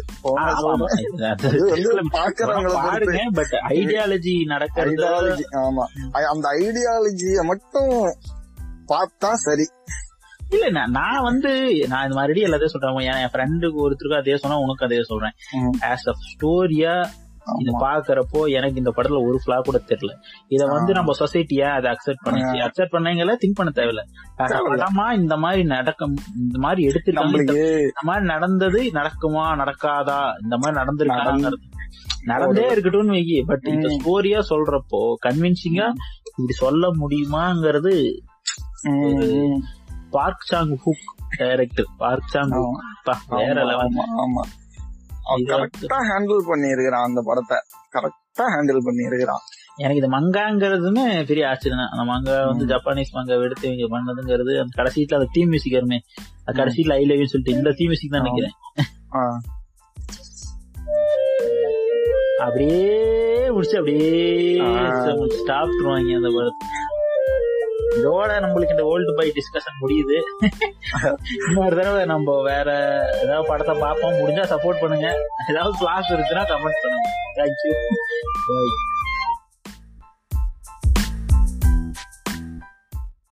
பாக்குறவங்கள பட் ஐடியாலஜி நடக்கிறது ஐடியாலஜி ஆமா. அந்த ஐடியாலஜிய மட்டும் பார்த்தா சரி. இல்ல நான் வந்து நான் இது மறுபடியும் எல்லாத்தையும் சொல்றேன். என் ஃப்ரெண்டுக்கு ஒருத்தருக்கும் அதே சொன்னா உனக்கு அதே சொல்றேன். ஆஸ் அ ஸ்டோரியா இத. பாக்குறப்போ எனக்கு இந்த படத்துல ஒரு ஃபிளா கூட தெரியல இத வந்து. நம்ம சொசைட்டியா அதை அக்செப்ட் பண்ணிச்சு அக்செப்ட் பண்ணீங்களா திங்க் பண்ண தேவையில்ல. படமா இந்த மாதிரி நடக்கும் இந்த மாதிரி நம்மளுக்கு இந்த மாதிரி நடந்தது நடக்குமா நடக்காதா இந்த மாதிரி நடந்திருக்காங்க நடந்தே இருக்கட்டும்னு வைக்கி பட் இந்த. ஸ்டோரியா சொல்றப்போ கன்வின்சிங்கா இப்படி சொல்ல முடியுமாங்கிறது. Park Chan Wook director Park Chan. Wook வேற லெவல் ஆமா, கரெக்டா ஹேண்டில் பண்ணி இருக்கிறான் அந்த படத்தை. கரெக்ட் ஹேண்டில் பண்ணி இருக்கிறான் எனக்கு இந்த மங்காங்கிறதுமே பெரிய ஆச்சரியம். அந்த மங்கா வந்து ஜப்பானீஸ் மங்கா எடுத்து இவங்க பண்ணதுங்கிறது அந்த கடைசியில அந்த தீம் மியூசிக் வருமே. அது கடைசியில ஐ லவ் சொல்லிட்டு இந்த தீம் மியூசிக் தான் நினைக்கிறேன். அப்படியே முடிச்சு அப்படியே ஸ்டாப்டுவாங்க அந்த படத்தை. இதோட நம்மளுக்கு இந்த ஓல்டு பை டிஸ்கஷன் முடியுது. இன்னொரு தடவை நம்ம வேற ஏதாவது படத்தை பார்ப்போம். முடிஞ்சா சப்போர்ட் பண்ணுங்க. ஏதாவது கிளாஸ் இருக்குன்னா கமெண்ட் பண்ணுங்க. Thank you bye